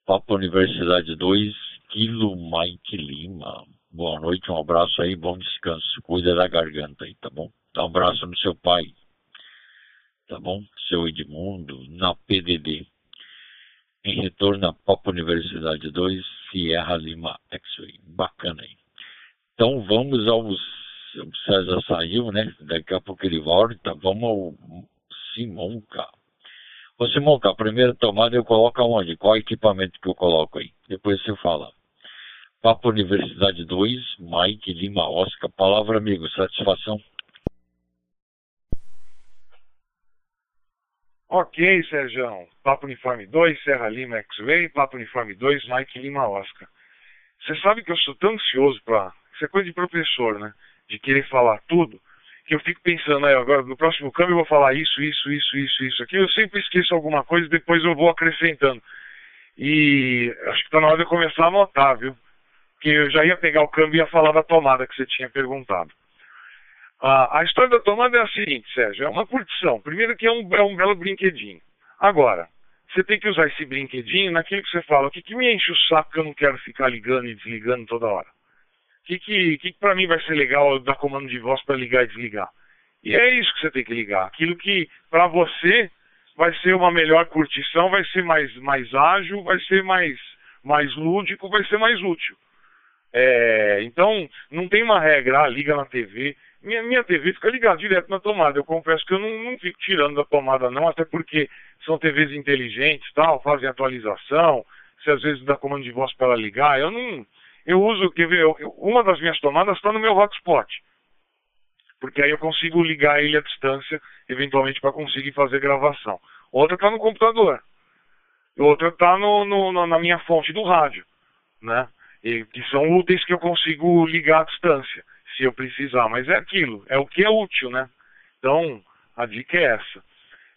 Papa Universidade 2, Kilo Mike Lima. Boa noite, um abraço aí, bom descanso. Cuida da garganta aí, tá bom? Dá um abraço no seu pai, tá bom? Seu Edmundo, na PDD. Em retorno Papa Universidade 2, Sierra Lima X-Ray. Bacana aí. Então vamos aos. O César saiu, né? Daqui a pouco ele volta. Vamos ao Simonca. Ô Simonca, a primeira tomada eu coloco aonde? Qual equipamento que eu coloco aí? Depois você fala. Papo Universidade 2, Mike Lima Oscar. Palavra, amigo. Satisfação. Ok, Sérgio. Papo Uniforme 2, Serra Lima X-Ray, Papo Uniforme 2, Mike Lima Oscar. Você sabe que eu sou tão ansioso para isso é coisa de professor, né? De querer falar tudo, que eu fico pensando, aí, agora no próximo câmbio eu vou falar isso, isso, isso, isso, isso aqui. Eu sempre esqueço alguma coisa e depois eu vou acrescentando. E acho que está na hora de eu começar a anotar, viu? Porque eu já ia pegar o câmbio e ia falar da tomada que você tinha perguntado. Ah, a história da tomada é a seguinte, Sérgio, é uma curtição. Primeiro que é um, é um belo brinquedinho. Agora, você tem que usar esse brinquedinho naquilo que você fala, o que, que me enche o saco que eu não quero ficar ligando e desligando toda hora que, que, que para mim vai ser legal dar comando de voz para ligar e desligar? E é isso que você tem que ligar. Aquilo que para você vai ser uma melhor curtição, vai ser mais, mais ágil, vai ser mais, mais lúdico, vai ser mais útil. É, então, não tem uma regra, ah, liga na TV, minha, minha TV fica ligada direto na tomada. Eu confesso que eu não, não fico tirando da tomada não, até porque são TVs inteligentes tal, fazem atualização, se às vezes dá comando de voz para ela ligar, eu não. Eu uso, quer ver, eu, uma das minhas tomadas está no meu hotspot. Porque aí eu consigo ligar ele à distância, eventualmente para conseguir fazer gravação. Outra está no computador. Outra está na minha fonte do rádio, né? E, que são úteis que eu consigo ligar à distância, se eu precisar. Mas é aquilo, é o que é útil, né? Então, a dica é essa.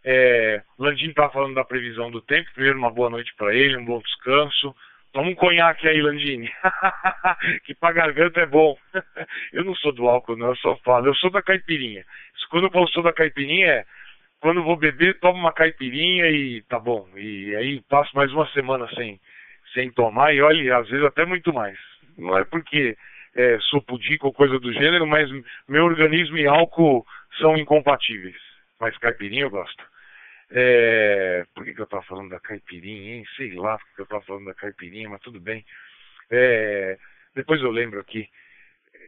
É, Landim está falando da previsão do tempo. Primeiro, uma boa noite para ele, um bom descanso. Toma um conhaque aí, Landini. que pra garganta é bom. eu não sou do álcool, não, eu só falo. Eu sou da caipirinha. Quando eu sou da caipirinha é quando vou beber, tomo uma caipirinha e tá bom. E aí passo mais uma semana sem, sem tomar e olha, às vezes até muito mais. Não é porque é, sou pudico ou coisa do gênero, mas meu organismo e álcool são incompatíveis. Mas caipirinha eu gosto. É, por que, que eu estava falando da caipirinha, hein? Sei lá por que eu estava falando da caipirinha, mas tudo bem. É, depois eu lembro aqui.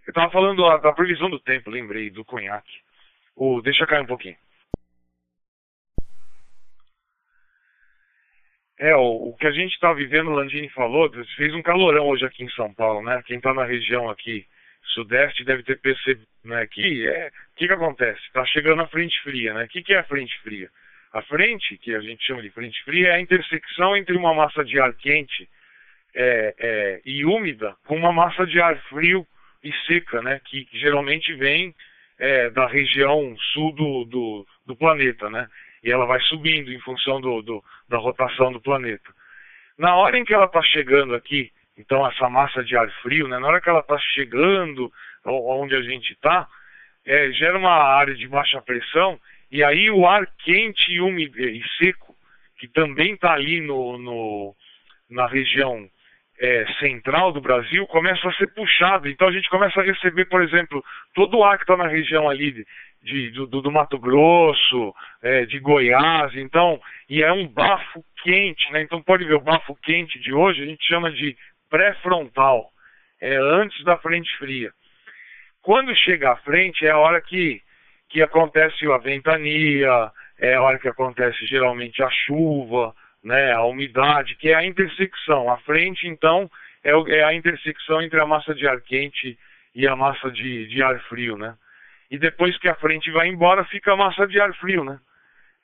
Eu estava falando da, da, previsão do tempo, lembrei, do conhaque. O, deixa cair um pouquinho. É, o, o que a gente está vivendo, o Landini falou, fez um calorão hoje aqui em São Paulo, né? Quem está na região aqui sudeste deve ter percebido, né? Que é, o que, que acontece? Está chegando a frente fria, né? O que, que é a frente fria? A frente, que a gente chama de frente fria, é a intersecção entre uma massa de ar quente é, é, e úmida com uma massa de ar frio e seca, né, que, geralmente vem é, da região sul do, do, do, planeta, né, e ela vai subindo em função do, do, da rotação do planeta. Na hora em que ela está chegando aqui, então essa massa de ar frio, né, na hora que ela está chegando onde a gente está, é, gera uma área de baixa pressão e aí o ar quente e úmido e seco, que também está ali no, no, na região é, central do Brasil, começa a ser puxado. Então a gente começa a receber, por exemplo, todo o ar que está na região ali de, do, do, Mato Grosso, é, de Goiás, então, e é um bafo quente, né? Então pode ver o bafo quente de hoje, a gente chama de pré-frontal, é antes da frente fria. Quando chega à frente é a hora que que acontece a ventania, é a hora que acontece geralmente a chuva, né, a umidade, que é a intersecção. A frente, então, é, é a intersecção entre a massa de ar quente e a massa de, de ar frio, né? E depois que a frente vai embora, fica a massa de ar frio, né?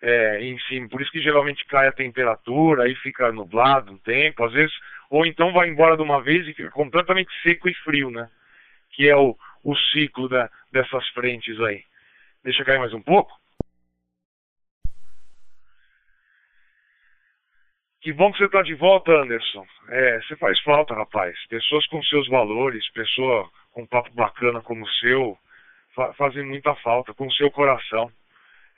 É, em cima. Por isso que geralmente cai a temperatura, aí fica nublado um tempo, às vezes, ou então vai embora de uma vez e fica completamente seco e frio, né? Que é o, o ciclo da, dessas frentes aí. Deixa cair mais um pouco. Que bom que você está de volta, Anderson. É, você faz falta, rapaz. Pessoas com seus valores, pessoa com um papo bacana como o seu, fa fazem muita falta, com o seu coração.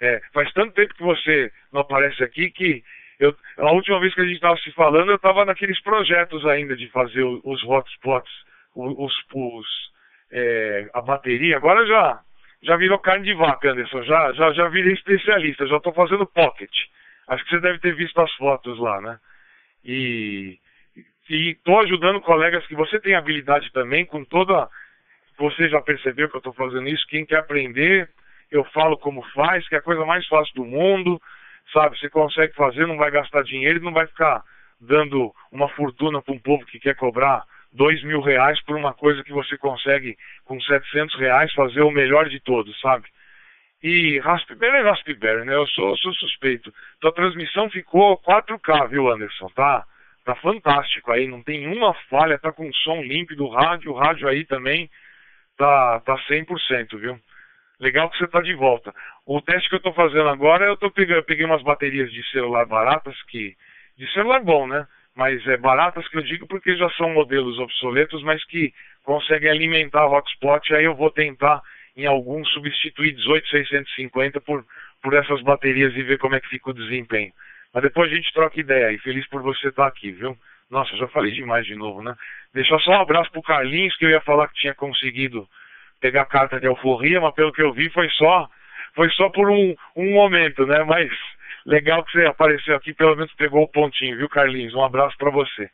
É, faz tanto tempo que você não aparece aqui que eu, a última vez que a gente estava se falando, eu estava naqueles projetos ainda de fazer os hotspots, os, os é, a bateria. Agora já já virou carne de vaca, Anderson. Já, já, já virei especialista, já estou fazendo pocket. Acho que você deve ter visto as fotos lá, né? E estou ajudando colegas que você tem habilidade também, com toda. Você já percebeu que eu estou fazendo isso? Quem quer aprender, eu falo como faz, que é a coisa mais fácil do mundo, sabe? Você consegue fazer, não vai gastar dinheiro e não vai ficar dando uma fortuna para um povo que quer cobrar dois mil reais por uma coisa que você consegue com 700 reais fazer o melhor de todos, sabe? E Raspberry é Raspberry, né? Eu sou, sou suspeito. Tua transmissão ficou 4K, viu, Anderson? Tá, tá fantástico aí, não tem uma falha, tá com som límpido, rádio, o rádio aí também tá, tá 100%, viu? Legal que você tá de volta. O teste que eu tô fazendo agora, eu tô pegando, eu peguei umas baterias de celular baratas que de celular bom, né? Mas é, baratas que eu digo porque já são modelos obsoletos, mas que conseguem alimentar o hotspot, aí eu vou tentar em algum substituir 18650 por, por essas baterias e ver como é que fica o desempenho. Mas depois a gente troca ideia e feliz por você estar aqui, viu? Nossa, já falei demais de novo, né? Deixar só um abraço pro Carlinhos, que eu ia falar que tinha conseguido pegar a carta de alforria, mas pelo que eu vi foi só foi só por um, um momento, né? Mas Legal que você apareceu aqui, pelo menos pegou o pontinho, viu, Carlinhos? Um abraço para você.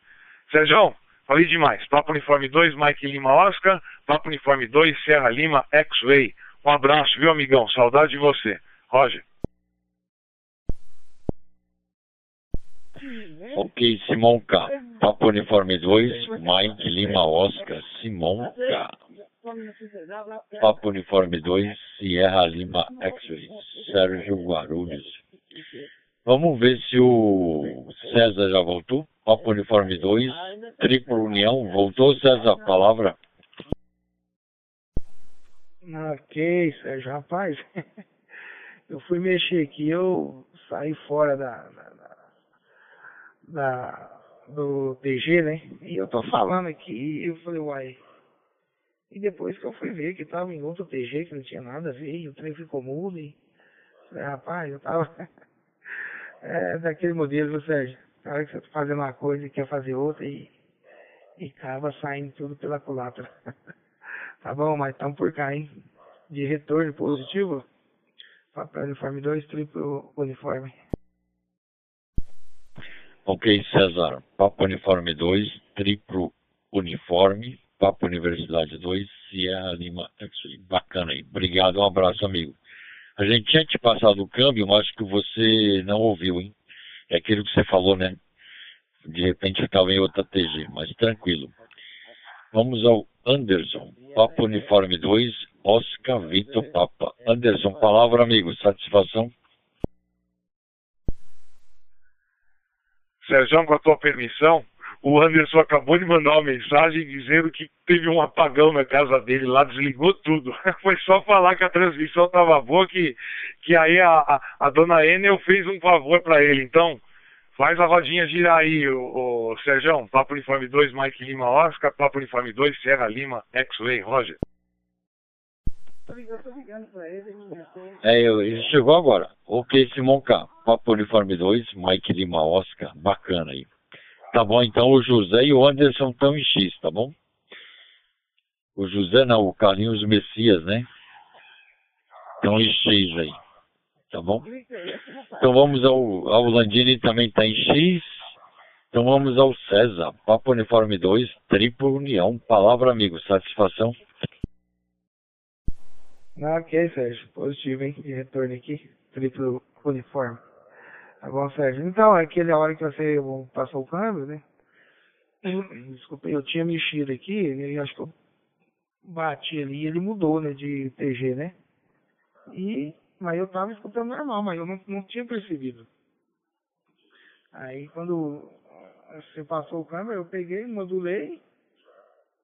Sérgio, falei demais. Papo Uniforme 2, Mike Lima Oscar. Papo Uniforme 2, Serra Lima, X-Way. Um abraço, viu, amigão? Saudade de você. Roger. Ok, Simonca. Papo Uniforme 2, Mike Lima Oscar, Simonca. Papo Uniforme 2, Sierra Lima X-Ray, Sérgio Guarulhos. Vamos ver se o César já voltou. Papo Uniforme 2, Triplo União. Voltou, César? Palavra? Ok, Sérgio, rapaz. Eu fui mexer aqui, eu saí fora da, da, da do TG, né? E eu tô falando aqui, e eu falei, uai. E depois que eu fui ver que tava em outro TG, que não tinha nada a ver, e o trem ficou mudo, e rapaz, eu tava. é daquele modelo, Sérgio. Na hora que você tá fazendo uma coisa e quer fazer outra e, e acaba saindo tudo pela culatra. tá bom, mas estamos por cá, hein? De retorno positivo. Papel uniforme 2, triplo uniforme. Ok, César. Papo Uniforme 2, triplo uniforme. Papo Universidade 2, Sierra Lima. Bacana aí. Obrigado, um abraço, amigo. A gente tinha te passado o câmbio, mas acho que você não ouviu, hein? É aquilo que você falou, né? De repente estava em outra TG, mas tranquilo. Vamos ao Anderson. Papo Uniforme 2, Oscar Vitor Papa. Anderson, palavra, amigo. Satisfação? Sérgio, com a tua permissão, o Anderson acabou de mandar uma mensagem dizendo que teve um apagão na casa dele lá, desligou tudo. Foi só falar que a transmissão estava boa que, que aí a, a, a dona Enel fez um favor para ele. Então, faz a rodinha girar aí, o, o Sérgio. Papo Uniforme 2, Mike Lima Oscar, Papo Uniforme 2, Serra Lima, X-Way, Roger. É, ele chegou agora. Ok, K. Papo Uniforme 2, Mike Lima Oscar. Bacana aí. Tá bom, então o José e o Anderson estão em X, tá bom? O José não, o Carlinhos Messias, né? Estão em X aí. Tá bom? Então vamos ao, ao Landini também está em X. Então vamos ao César. Papo Uniforme 2, Triplo União. Palavra, amigo. Satisfação? Ok, Sérgio. Positivo, hein? De retorno aqui. Triplo uniforme. Bom, Sérgio? Então, é aquela hora que você passou o câmbio, né? Desculpa, eu tinha mexido aqui, e acho que eu bati ali e ele mudou, né, de TG, né? E, mas eu tava escutando normal, mas eu não, não tinha percebido. Aí quando você passou o câmbio, eu peguei, modulei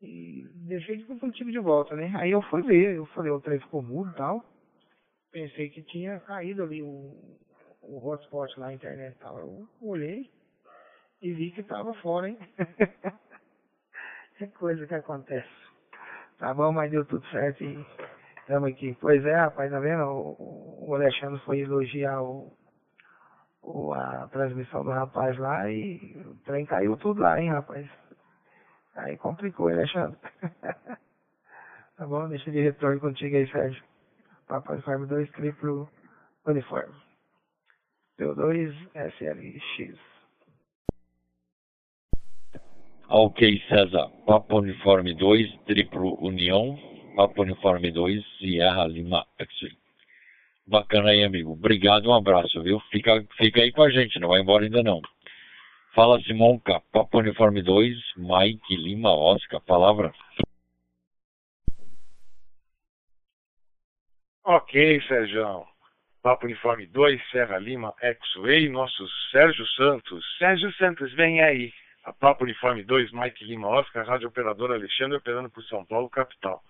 e deixei de contigo de volta, né? Aí eu fui ver, eu falei, o trem ficou mudo e tal. Pensei que tinha caído ali o, o hotspot lá, a internet e tal. Eu olhei e vi que tava fora, hein? é coisa que acontece. Tá bom, mas deu tudo certo e estamos aqui. Pois é, rapaz, tá vendo? O, Alexandre foi elogiar o, o, a transmissão do rapaz lá e o trem caiu tudo lá, hein, rapaz? Aí complicou, Alexandre? tá bom, deixa de retorno contigo aí, Sérgio. Papai Farm 2, triplo uniforme. P2 SLX. Ok, César. Papo Uniforme 2, Triplo União. Papo Uniforme 2, Sierra Lima X. Bacana aí, amigo. Obrigado, um abraço, viu? Fica, fica aí com a gente, não vai embora ainda não. Fala, Simonca. Papo Uniforme 2, Mike Lima Oscar. Palavra. Ok, Sérgio. Papo Uniforme 2, Serra Lima, X-Way, nosso Sérgio Santos. Sérgio Santos, vem aí. A Papo Uniforme 2, Mike Lima, Oscar, Rádio Operador Alexandre, operando por São Paulo, capital.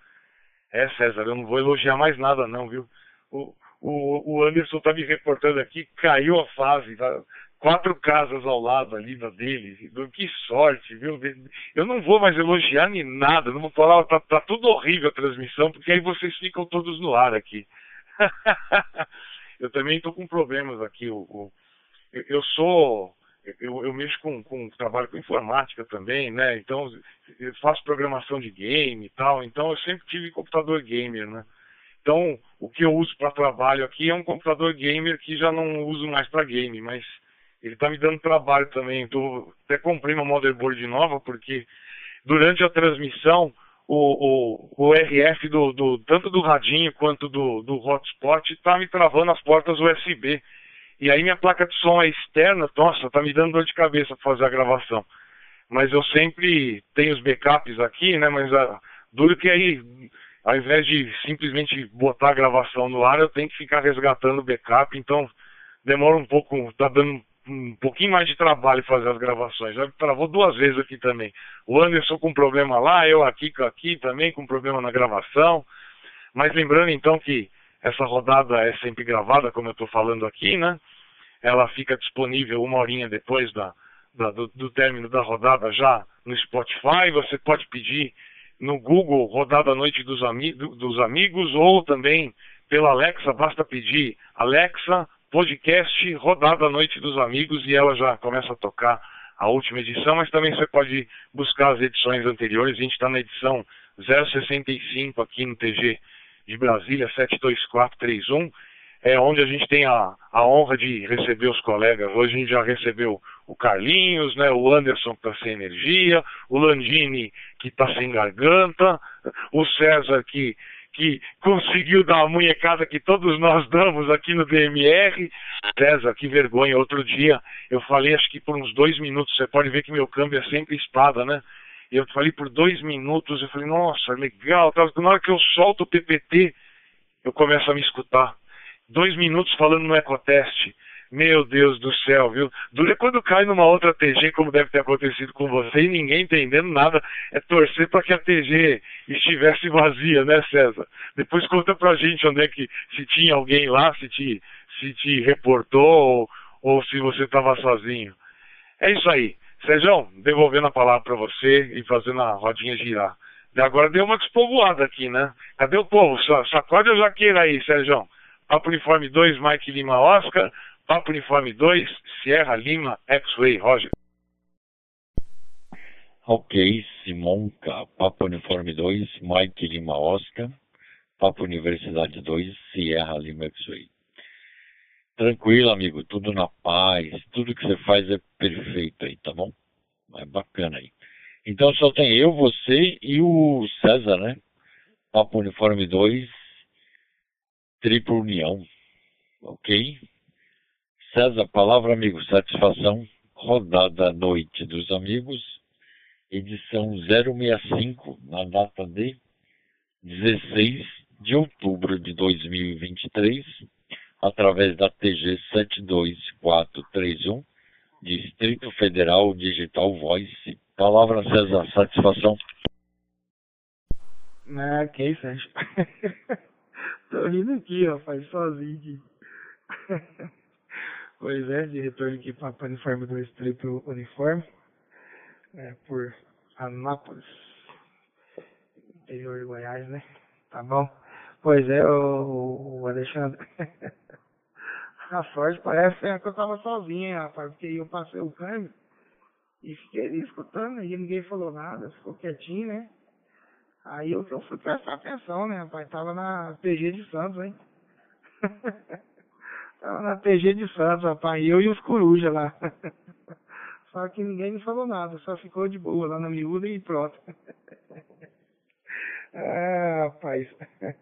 É, César, eu não vou elogiar mais nada não, viu? O, o, o Anderson tá me reportando aqui, caiu a fase, tá? quatro casas ao lado ali da dele. Que sorte, viu? Eu não vou mais elogiar nem nada, não vou falar, tá, tá tudo horrível a transmissão, porque aí vocês ficam todos no ar aqui. eu também estou com problemas aqui. O eu, eu, sou. Eu, eu mexo com, com trabalho com informática também, né? Então eu faço programação de game e tal. Então eu sempre tive computador gamer, né? Então o que eu uso para trabalho aqui é um computador gamer que já não uso mais para game, mas ele está me dando trabalho também. Tô, até comprei uma motherboard nova porque durante a transmissão o, o, o RF do, do, tanto do radinho quanto do, do hotspot está me travando as portas USB. E aí minha placa de som é externa, nossa, tá me dando dor de cabeça fazer a gravação. Mas eu sempre tenho os backups aqui, né? Mas a, duro que aí, ao invés de simplesmente botar a gravação no ar, eu tenho que ficar resgatando o backup, então demora um pouco, tá dando um pouquinho mais de trabalho fazer as gravações. Já travou duas vezes aqui também. O Anderson com problema lá, eu aqui, aqui também com problema na gravação. Mas lembrando então que essa rodada é sempre gravada, como eu estou falando aqui, né? Ela fica disponível uma horinha depois da, da do, do, término da rodada já no Spotify. Você pode pedir no Google Rodada Noite dos, ami dos Amigos ou também pela Alexa, basta pedir Alexa podcast Rodada Noite dos Amigos e ela já começa a tocar a última edição, mas também você pode buscar as edições anteriores. A gente está na edição 065 aqui no TG de Brasília 72431, é onde a gente tem a, a honra de receber os colegas. Hoje a gente já recebeu o Carlinhos, né, o Anderson que está sem energia, o Landini que está sem garganta, o César que que conseguiu dar a munhecada que todos nós damos aqui no DMR. César, que vergonha. Outro dia eu falei, acho que por uns dois minutos, você pode ver que meu câmbio é sempre espada, né? Eu falei por dois minutos, eu falei, nossa, legal. Na hora que eu solto o PPT, eu começo a me escutar. Dois minutos falando no ecoteste. Meu Deus do céu, viu? Dura quando cai numa outra TG, como deve ter acontecido com você, e ninguém entendendo nada, é torcer para que a TG estivesse vazia, né, César? Depois conta pra gente onde é que, se tinha alguém lá, se te, se te reportou, ou, ou se você estava sozinho. É isso aí. Sérgio, devolvendo a palavra para você e fazendo a rodinha girar. E agora deu uma despovoada aqui, né? Cadê o povo? Sacode a jaqueira aí, Sérgio. Papo Uniforme 2, Mike Lima Oscar. Papo Uniforme 2, Sierra Lima, X-Ray, Roger. Ok, Simonca, Papo Uniforme 2, Mike Lima Oscar, Papo Universidade 2, Sierra Lima X-Ray. Tranquilo, amigo, tudo na paz, tudo que você faz é perfeito aí, tá bom? É bacana aí. Então só tem eu, você e o César, né? Papo Uniforme 2, Triplo União, ok? César, palavra amigo, satisfação, rodada noite dos amigos, edição 065, na data de 16 de outubro de 2023, através da TG 72431, Distrito Federal Digital Voice. Palavra César, satisfação. Ah, que Sérgio. Tô rindo aqui, rapaz, sozinho. Pois é, de retorno aqui para o uniforme 2 triplo uniforme, é, por Anápolis, interior de Goiás, né? Tá bom? Pois é, o, o Alexandre. A sorte parece que eu tava sozinho, rapaz, porque eu passei o câmbio e fiquei ali escutando e ninguém falou nada, ficou quietinho, né? Aí eu, eu fui prestar atenção, né, rapaz? Tava na PG de Santos, hein? Tava na TG de Santos, rapaz, eu e os corujas lá. Só que ninguém me falou nada, só ficou de boa lá na miúda e pronto. ah, rapaz.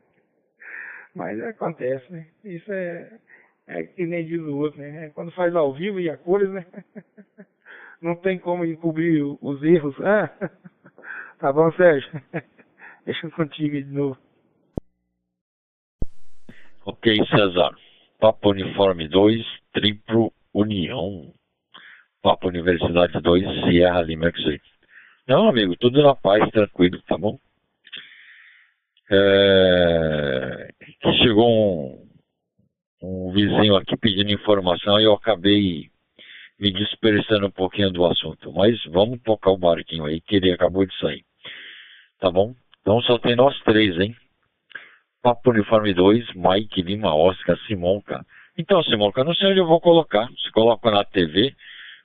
Mas acontece, né? Isso é, é que nem diz o outro, né? É quando faz ao vivo e a cores, né? Não tem como encobrir os erros. Ah, tá bom, Sérgio? Deixa contigo de novo. Ok, César. Papo Uniforme 2, Triplo União. Papo Universidade 2, Sierra Lima X8. Não, amigo, tudo na paz, tranquilo, tá bom? É... Chegou um, um vizinho aqui pedindo informação e eu acabei me dispersando um pouquinho do assunto. Mas vamos tocar o barquinho aí, que ele acabou de sair. Tá bom? Então só tem nós três, hein? Papo Uniforme 2, Mike Lima Oscar Simonca. Então, Simonca, não sei onde eu vou colocar. Se coloca na TV,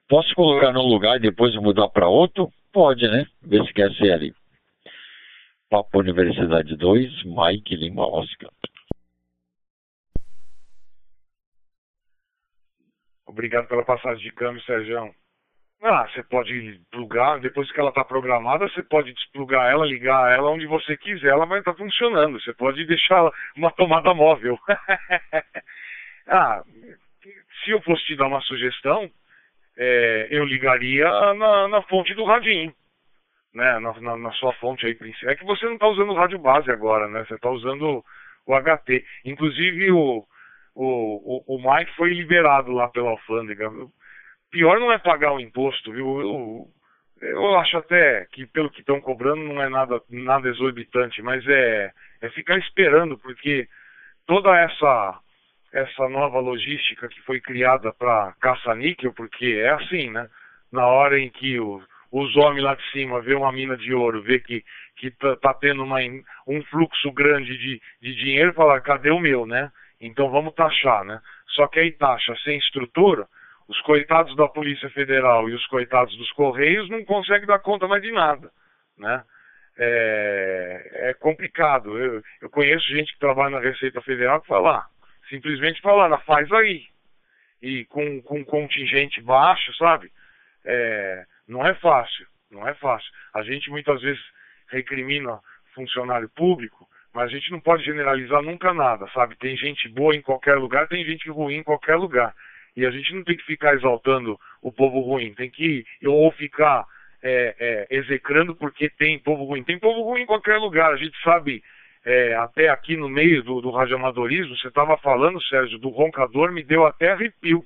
posso colocar num lugar e depois mudar para outro? Pode, né? Ver se quer ser ali. Papo Universidade 2, Mike Lima Oscar. Obrigado pela passagem de câmbio, Sérgio. Ah, você pode plugar, depois que ela está programada, você pode desplugar ela, ligar ela onde você quiser, ela vai estar tá funcionando. Você pode deixar uma tomada móvel. ah, se eu fosse te dar uma sugestão, é, eu ligaria na, na, fonte do radinho. Né, na, na, na sua fonte aí principal. É que você não está usando o rádio base agora, né? Você está usando o HT. Inclusive o, o, o, o Mike foi liberado lá pela alfândega. Pior não é pagar o imposto, viu? Eu, eu acho até que pelo que estão cobrando não é nada, nada exorbitante, mas é, é ficar esperando, porque toda essa essa nova logística que foi criada para caça-níquel, porque é assim, né? Na hora em que o, os homens lá de cima vê uma mina de ouro, vê que, que tá, tá tendo uma, um fluxo grande de, de dinheiro, fala, cadê o meu, né? Então vamos taxar, né? Só que aí taxa sem estrutura, os coitados da Polícia Federal e os coitados dos Correios não conseguem dar conta mais de nada, né? É, é complicado. Eu, eu, conheço gente que trabalha na Receita Federal que fala, ah, simplesmente fala, faz aí. E com, com contingente baixo, sabe? É, não é fácil, não é fácil. A gente muitas vezes recrimina funcionário público, mas a gente não pode generalizar nunca nada, sabe? Tem gente boa em qualquer lugar, tem gente ruim em qualquer lugar. E a gente não tem que ficar exaltando o povo ruim, tem que ou ficar é, é, execrando porque tem povo ruim. Tem povo ruim em qualquer lugar, a gente sabe, é, até aqui no meio do, do radioamadorismo, você estava falando, Sérgio, do roncador, me deu até arrepio.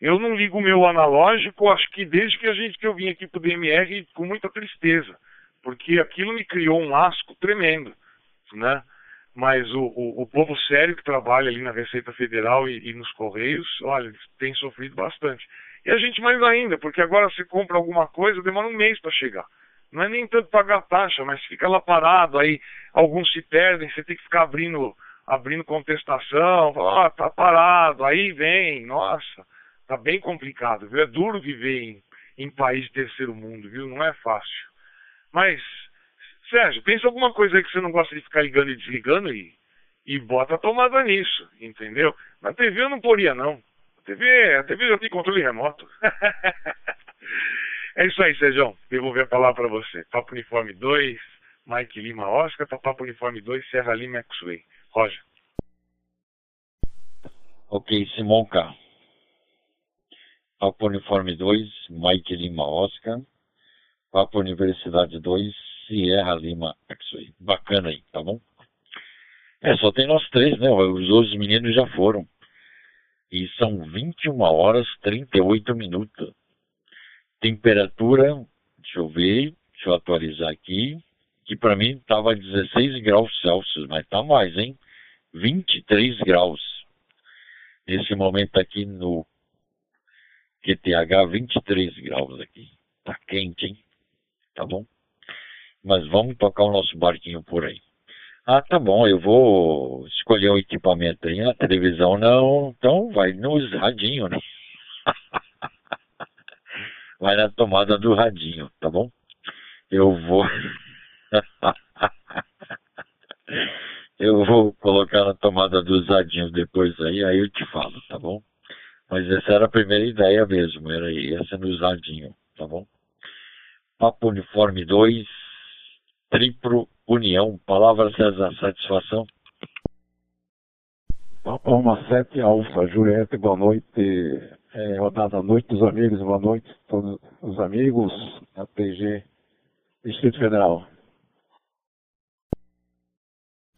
Eu não ligo o meu analógico, acho que desde que a gente que eu vim aqui pro DMR com muita tristeza, porque aquilo me criou um asco tremendo, né? Mas o, o, o, povo sério que trabalha ali na Receita Federal e, e, nos Correios, olha, tem sofrido bastante. E a gente mais ainda, porque agora você compra alguma coisa, demora um mês para chegar. Não é nem tanto pagar taxa, mas fica lá parado, aí alguns se perdem, você tem que ficar abrindo, abrindo contestação, falar, ah, tá parado, aí vem, nossa, tá bem complicado, viu? É duro viver em, em país de terceiro mundo, viu? Não é fácil. Mas Sérgio, pensa alguma coisa aí que você não gosta de ficar ligando e desligando e, e bota a tomada nisso, entendeu? Na TV eu não poria, não. A TV, a TV já tem controle remoto. é isso aí, Sérgio. Devolver a palavra para você. Papo Uniforme 2, Mike Lima Oscar, para Papo Uniforme 2, Serra Lima X-Way. Roger. Ok, K. Papo Uniforme 2, Mike Lima Oscar. Papo Universidade 2, Sierra Lima X-Ray. Bacana aí, tá bom? É, só tem nós três, né? Os outros meninos já foram. E são 21 horas 38 minutos. Temperatura, deixa eu ver, deixa eu atualizar aqui, que para mim estava 16 graus Celsius, mas tá mais, hein? 23 graus. Nesse momento aqui no QTH, 23 graus aqui. Tá quente, hein? tá bom? Mas vamos tocar o nosso barquinho por aí. Ah, tá bom, eu vou escolher um equipamento aí. A televisão não, então vai no radinho, né? vai na tomada do radinho, tá bom? Eu vou. eu vou colocar na tomada dos radinhos depois aí, aí eu te falo, tá bom? Mas essa era a primeira ideia mesmo, era essa no radinho, tá bom? Papo Uniforme 2, Triplo União. Palavra César, satisfação. Papo Roma 7, Alfa, Juliette, boa noite. É, rodada noite dos amigos, boa noite a todos os amigos da PG Distrito Federal.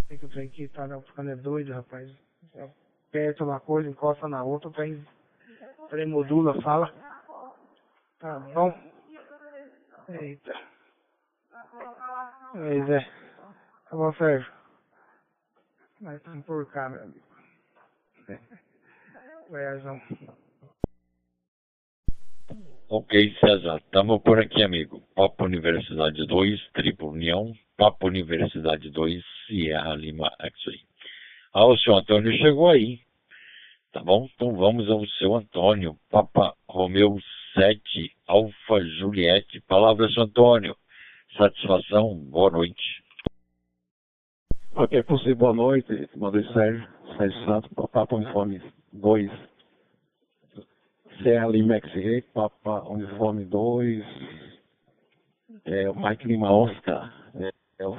Tem que o trem aqui tá ficando é doido, rapaz. Aperta uma coisa, encosta na outra, o trem, trem modula, fala. Tá bom. Eita. Pois é. Tá bom, Sérgio. Nós estamos por cá, meu amigo. Goiazão. Ok, César. Estamos por aqui, amigo. Papo Universidade 2, Triplo União. Papo Universidade 2, Sierra Lima X-Ray. Ah, o seu Antônio chegou aí. Tá bom? Então vamos ao seu Antônio. Papa Romeu 7, Alfa Juliette. Palavras, Antônio. Satisfação, boa noite. Ok, possível, boa noite. Mandei Sérgio, Sérgio Santos, Papo Uniforme 2, Serra Lima X-Ray, Papa Uniforme 2, é, o Mike Lima Oscar, é, é o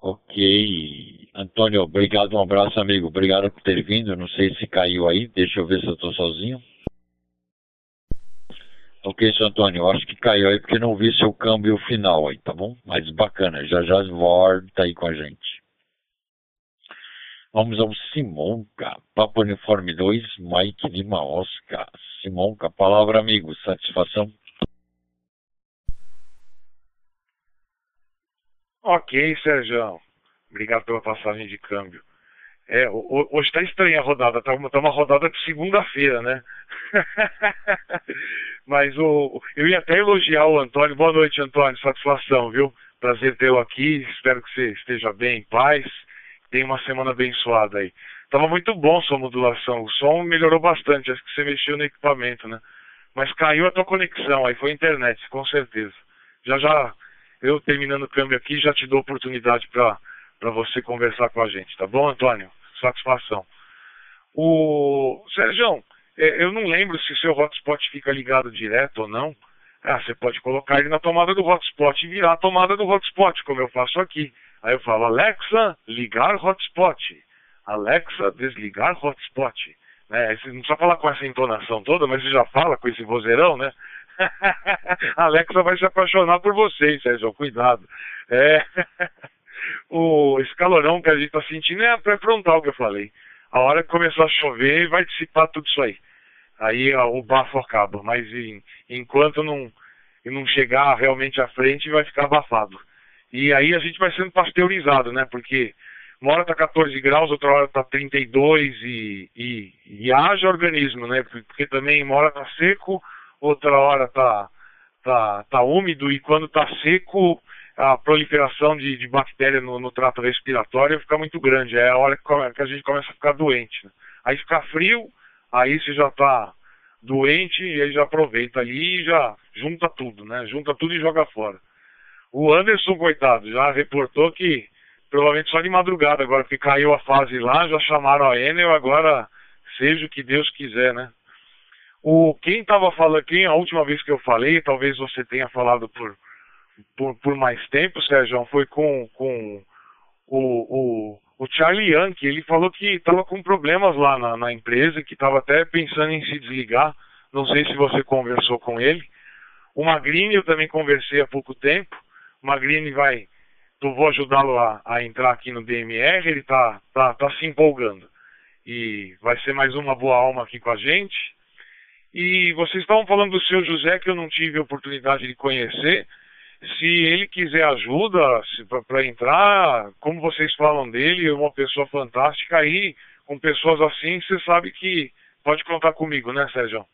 Ok. Antônio, obrigado, um abraço, amigo. Obrigado por ter vindo. Não sei se caiu aí. Deixa eu ver se eu estou sozinho. Ok, seu Antônio, acho que caiu aí porque não vi seu câmbio final aí, tá bom? Mas bacana, já já volta aí com a gente. Vamos ao Simonca, Papo Uniforme 2, Mike Lima Oscar. Simonca, palavra amigo, satisfação? Ok, Sérgio. Obrigado pela passagem de câmbio. É, hoje está estranha a rodada, está uma, tá uma rodada de segunda-feira, né? Mas o, eu ia até elogiar o Antônio. Boa noite, Antônio. Satisfação, viu? Prazer tê-lo aqui. Espero que você esteja bem, em paz. Tenha uma semana abençoada aí. Tava muito bom sua modulação. O som melhorou bastante. Acho que você mexeu no equipamento, né? Mas caiu a tua conexão. Aí foi a internet, com certeza. Já já eu terminando o câmbio aqui, já te dou oportunidade para você conversar com a gente, tá bom, Antônio? Satisfação. O Sérgio, é, eu não lembro se seu hotspot fica ligado direto ou não. Ah, você pode colocar ele na tomada do hotspot e virar a tomada do hotspot, como eu faço aqui. Aí eu falo, Alexa, ligar hotspot. Alexa, desligar hotspot. Né? Você não precisa falar com essa entonação toda, mas você já fala com esse vozeirão, né? Alexa vai se apaixonar por você, Sérgio, cuidado. É... o, esse calorão que a gente está sentindo é pré-frontal que eu falei. A hora que começar a chover, vai dissipar tudo isso aí. Aí ó, o bafo acaba, mas em, enquanto não, não chegar realmente à frente, vai ficar abafado. E aí a gente vai sendo pasteurizado, né? Porque uma hora tá 14 graus, outra hora tá 32 e, e, e haja organismo, né? Porque também uma hora tá seco, outra hora tá, tá, tá úmido e quando tá seco a proliferação de, de bactéria no, no, trato respiratório fica muito grande. É a hora que, a gente começa a ficar doente. Né? Aí fica frio, aí você já tá doente e aí já aproveita ali e já junta tudo, né? Junta tudo e joga fora. O Anderson, coitado, já reportou que provavelmente só de madrugada agora que caiu a fase lá, já chamaram a Enel, agora seja o que Deus quiser, né? O, quem estava falando, quem a última vez que eu falei, talvez você tenha falado por, por, por mais tempo, Sérgio, foi com, com o, o, o Charlie Young, ele falou que estava com problemas lá na, na empresa, que estava até pensando em se desligar. Não sei se você conversou com ele. O Magrini eu também conversei há pouco tempo. O Magrini vai, eu vou ajudá-lo a, a, entrar aqui no DMR, ele está tá, tá se empolgando. E vai ser mais uma boa alma aqui com a gente. E vocês estavam falando do seu José, que eu não tive a oportunidade de conhecer. Se ele quiser ajuda para entrar, como vocês falam dele, é uma pessoa fantástica aí, com pessoas assim, você sabe que pode contar comigo, né, Sérgio?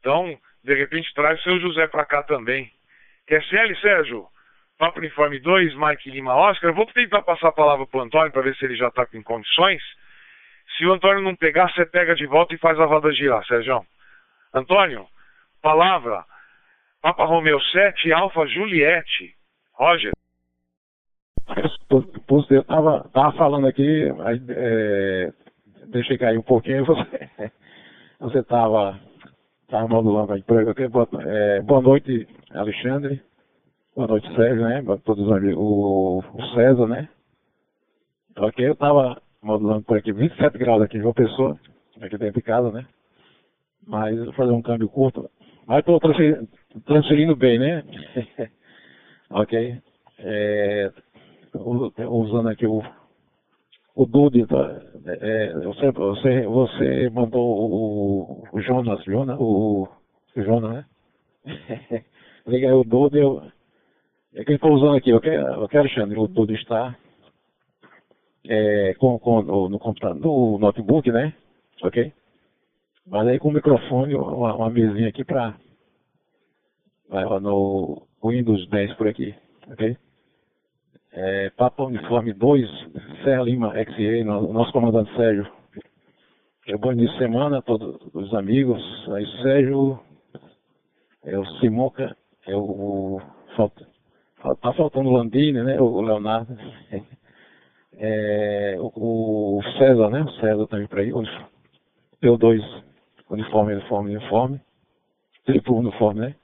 Então, de repente, traz seu José para cá também. QSL, Sérgio? Papo Uniforme 2, Mike Lima Oscar. Vou tentar passar a palavra para o Antônio para ver se ele já está em condições. Se o Antônio não pegar, você pega de volta e faz a roda girar, Sérgio. Antônio, palavra. Papa Romeu 7, Alfa Juliette. Roger. Eu estava tava falando aqui, aí, é, deixei cair um pouquinho, você você estava tava modulando a emprego aqui. Boa, é, boa noite, Alexandre. Boa noite, Sérgio, né? Todos os amigos. O, o César, né? Ok, eu estava modulando por aqui 27 graus aqui em João Pessoa, aqui dentro de casa, né? Mas vou fazer um câmbio curto. Mas estou transferindo, transferindo, bem, né? ok. É, usando aqui o, o Dude, tá? é, você, você, você mandou o, o Jonas, Jonas, o, o Jonas, né? Liga aí o Dude, eu, é que eu estou usando aqui, ok, ok Alexandre, o Dude está é, com, com, no, no computador, no notebook, né? Ok? Mas aí com o microfone, uma, uma mesinha aqui para vai no Windows 10 por aqui, ok? É, Papa Uniforme 2, Serra Lima XE, nosso comandante Sérgio. É bom início de semana, todos os amigos. Aí Sérgio, é o Simonca, é o. falta, tá faltando o Landini, né? O Leonardo. É, o, o, César, né? O César também para aí. Deu dois uniforme, uniforme, uniforme. Triplo uniforme, né?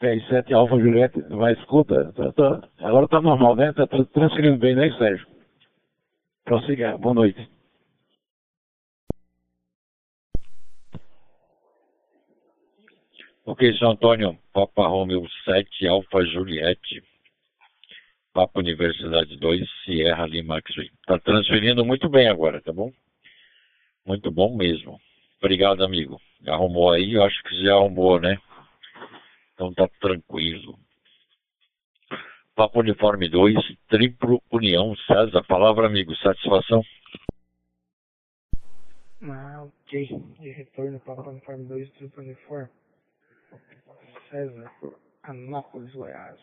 PR7 Alfa Juliette, vai, escuta, tá, tá, agora tá normal, né? Tá, tá transferindo bem, né, Sérgio? Prossiga, boa noite. Ok, São Antônio, Papa Romeo 7, Alfa Juliette, Papa Universidade 2, Sierra Lima X-Ray. Tá transferindo muito bem agora, tá bom? Muito bom mesmo. Obrigado, amigo. Arrumou aí? Eu acho que já arrumou, né? Então tá tranquilo. Papo Uniforme 2, Triplo União, César. Palavra, amigo. Satisfação? Ah, ok. De retorno, Papo Uniforme 2, Triplo Uniforme. César, Anápolis, Goiás.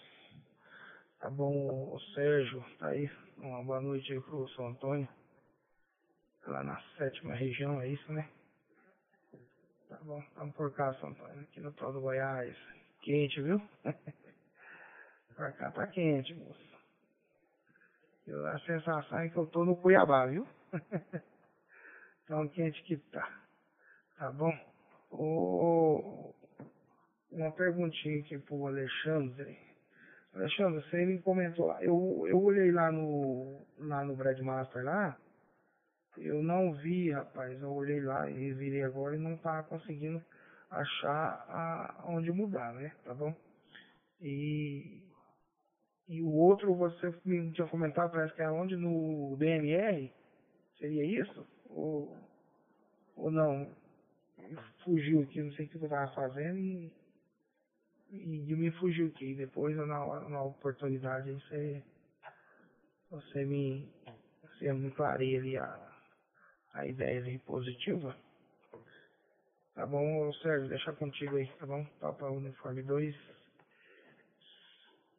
Tá bom, o Sérgio, tá aí. Uma boa noite aí pro São Antônio. Lá na sétima região, é isso, né? Tá bom, estamos por cá, São Antônio, aqui no tal do Goiás. Quente, viu? pra cá tá quente, moço. Eu, a sensação é que eu tô no Cuiabá, viu? Tão quente que tá. Tá bom? O, uma perguntinha aqui pro Alexandre. Alexandre, você me comentou lá. Eu, eu olhei lá no, lá no Bradmaster lá. Eu não vi, rapaz. Eu olhei lá e virei agora e não tava conseguindo achar a, onde mudar, né? Tá bom? E, e o outro você me tinha comentado, parece que é onde no DMR? Seria isso? Ou, ou não? Fugiu aqui, não sei o que eu tava fazendo e e me fugiu aqui. Depois, na, na oportunidade, você, você me, você me clareia ali a, a ideia ali positiva. Tá bom, Sérgio, deixa contigo aí, tá bom? Papa Uniforme 2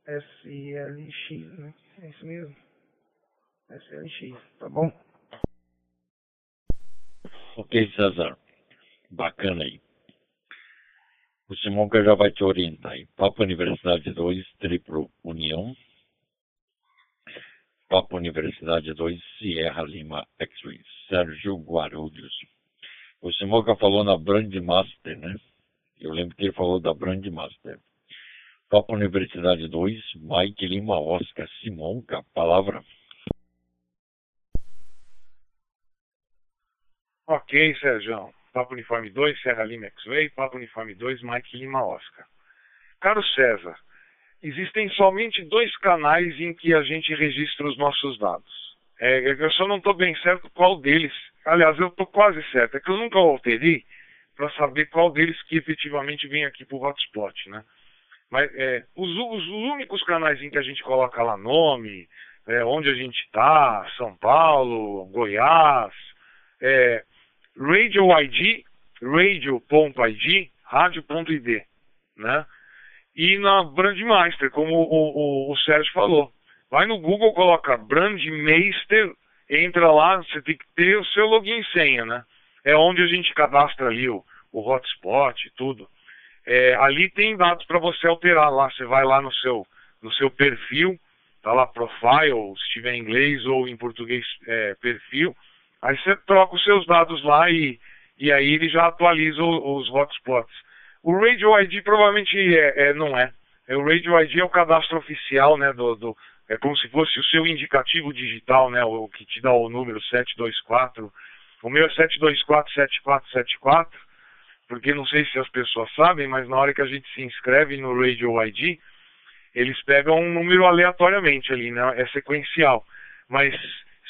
SLX, né? É isso mesmo? SLX, tá bom? Ok, César. Bacana aí. O Simonca já vai te orientar. Em Papa Universidade 2, Triplo União. Papa Universidade 2, Sierra Lima X-Ray. Sérgio Guarulhos. O Simonca falou na Brand Master, né? Eu lembro que ele falou da Brand Master. Papa Universidade 2, Mike Lima Oscar Simonca. Palavra. Ok, Sérgio. Papo Uniforme 2, Serra Lima X-Way, Papo Uniforme 2, Mike Lima Oscar. Caro César, existem somente dois canais em que a gente registra os nossos dados. É, eu só não estou bem certo qual deles. Aliás, eu estou quase certo. É que eu nunca alterei para saber qual deles que efetivamente vem aqui para o hotspot, né? Mas é, os, os, únicos canais em que a gente coloca lá nome, é, onde a gente está, São Paulo, Goiás, é, Radio ID, radio.id, rádio.id, né? E na Brandmaster, como o, o, o Sérgio falou. Vai no Google, coloca Brandmaster, entra lá, você tem que ter o seu login e senha, né? É onde a gente cadastra ali o, o hotspot e tudo. É, ali tem dados para você alterar lá. Você vai lá no seu, no seu perfil, tá lá profile, se tiver em inglês ou em português é, perfil. Aí você troca os seus dados lá e, e aí ele já atualiza os, os hotspots. O Radio ID provavelmente é, é, não é. é. O Radio ID é o cadastro oficial, né? Do, do, é como se fosse o seu indicativo digital, né? O que te dá o número 724. O meu é 7247474, porque não sei se as pessoas sabem, mas na hora que a gente se inscreve no Radio ID, eles pegam um número aleatoriamente ali, né? É sequencial. Mas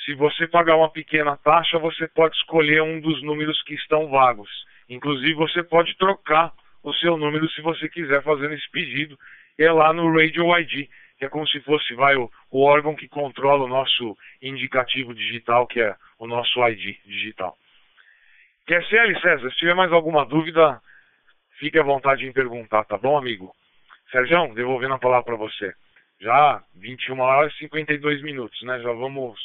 se você pagar uma pequena taxa, você pode escolher um dos números que estão vagos. Inclusive, você pode trocar o seu número se você quiser fazer esse pedido. É lá no Radio ID, que é como se fosse vai, o, o órgão que controla o nosso indicativo digital, que é o nosso ID digital. QSL, César, se tiver mais alguma dúvida, fique à vontade em perguntar, tá bom, amigo? Sérgio, devolvendo a palavra para você. Já 21 horas e 52 minutos, né? Já vamos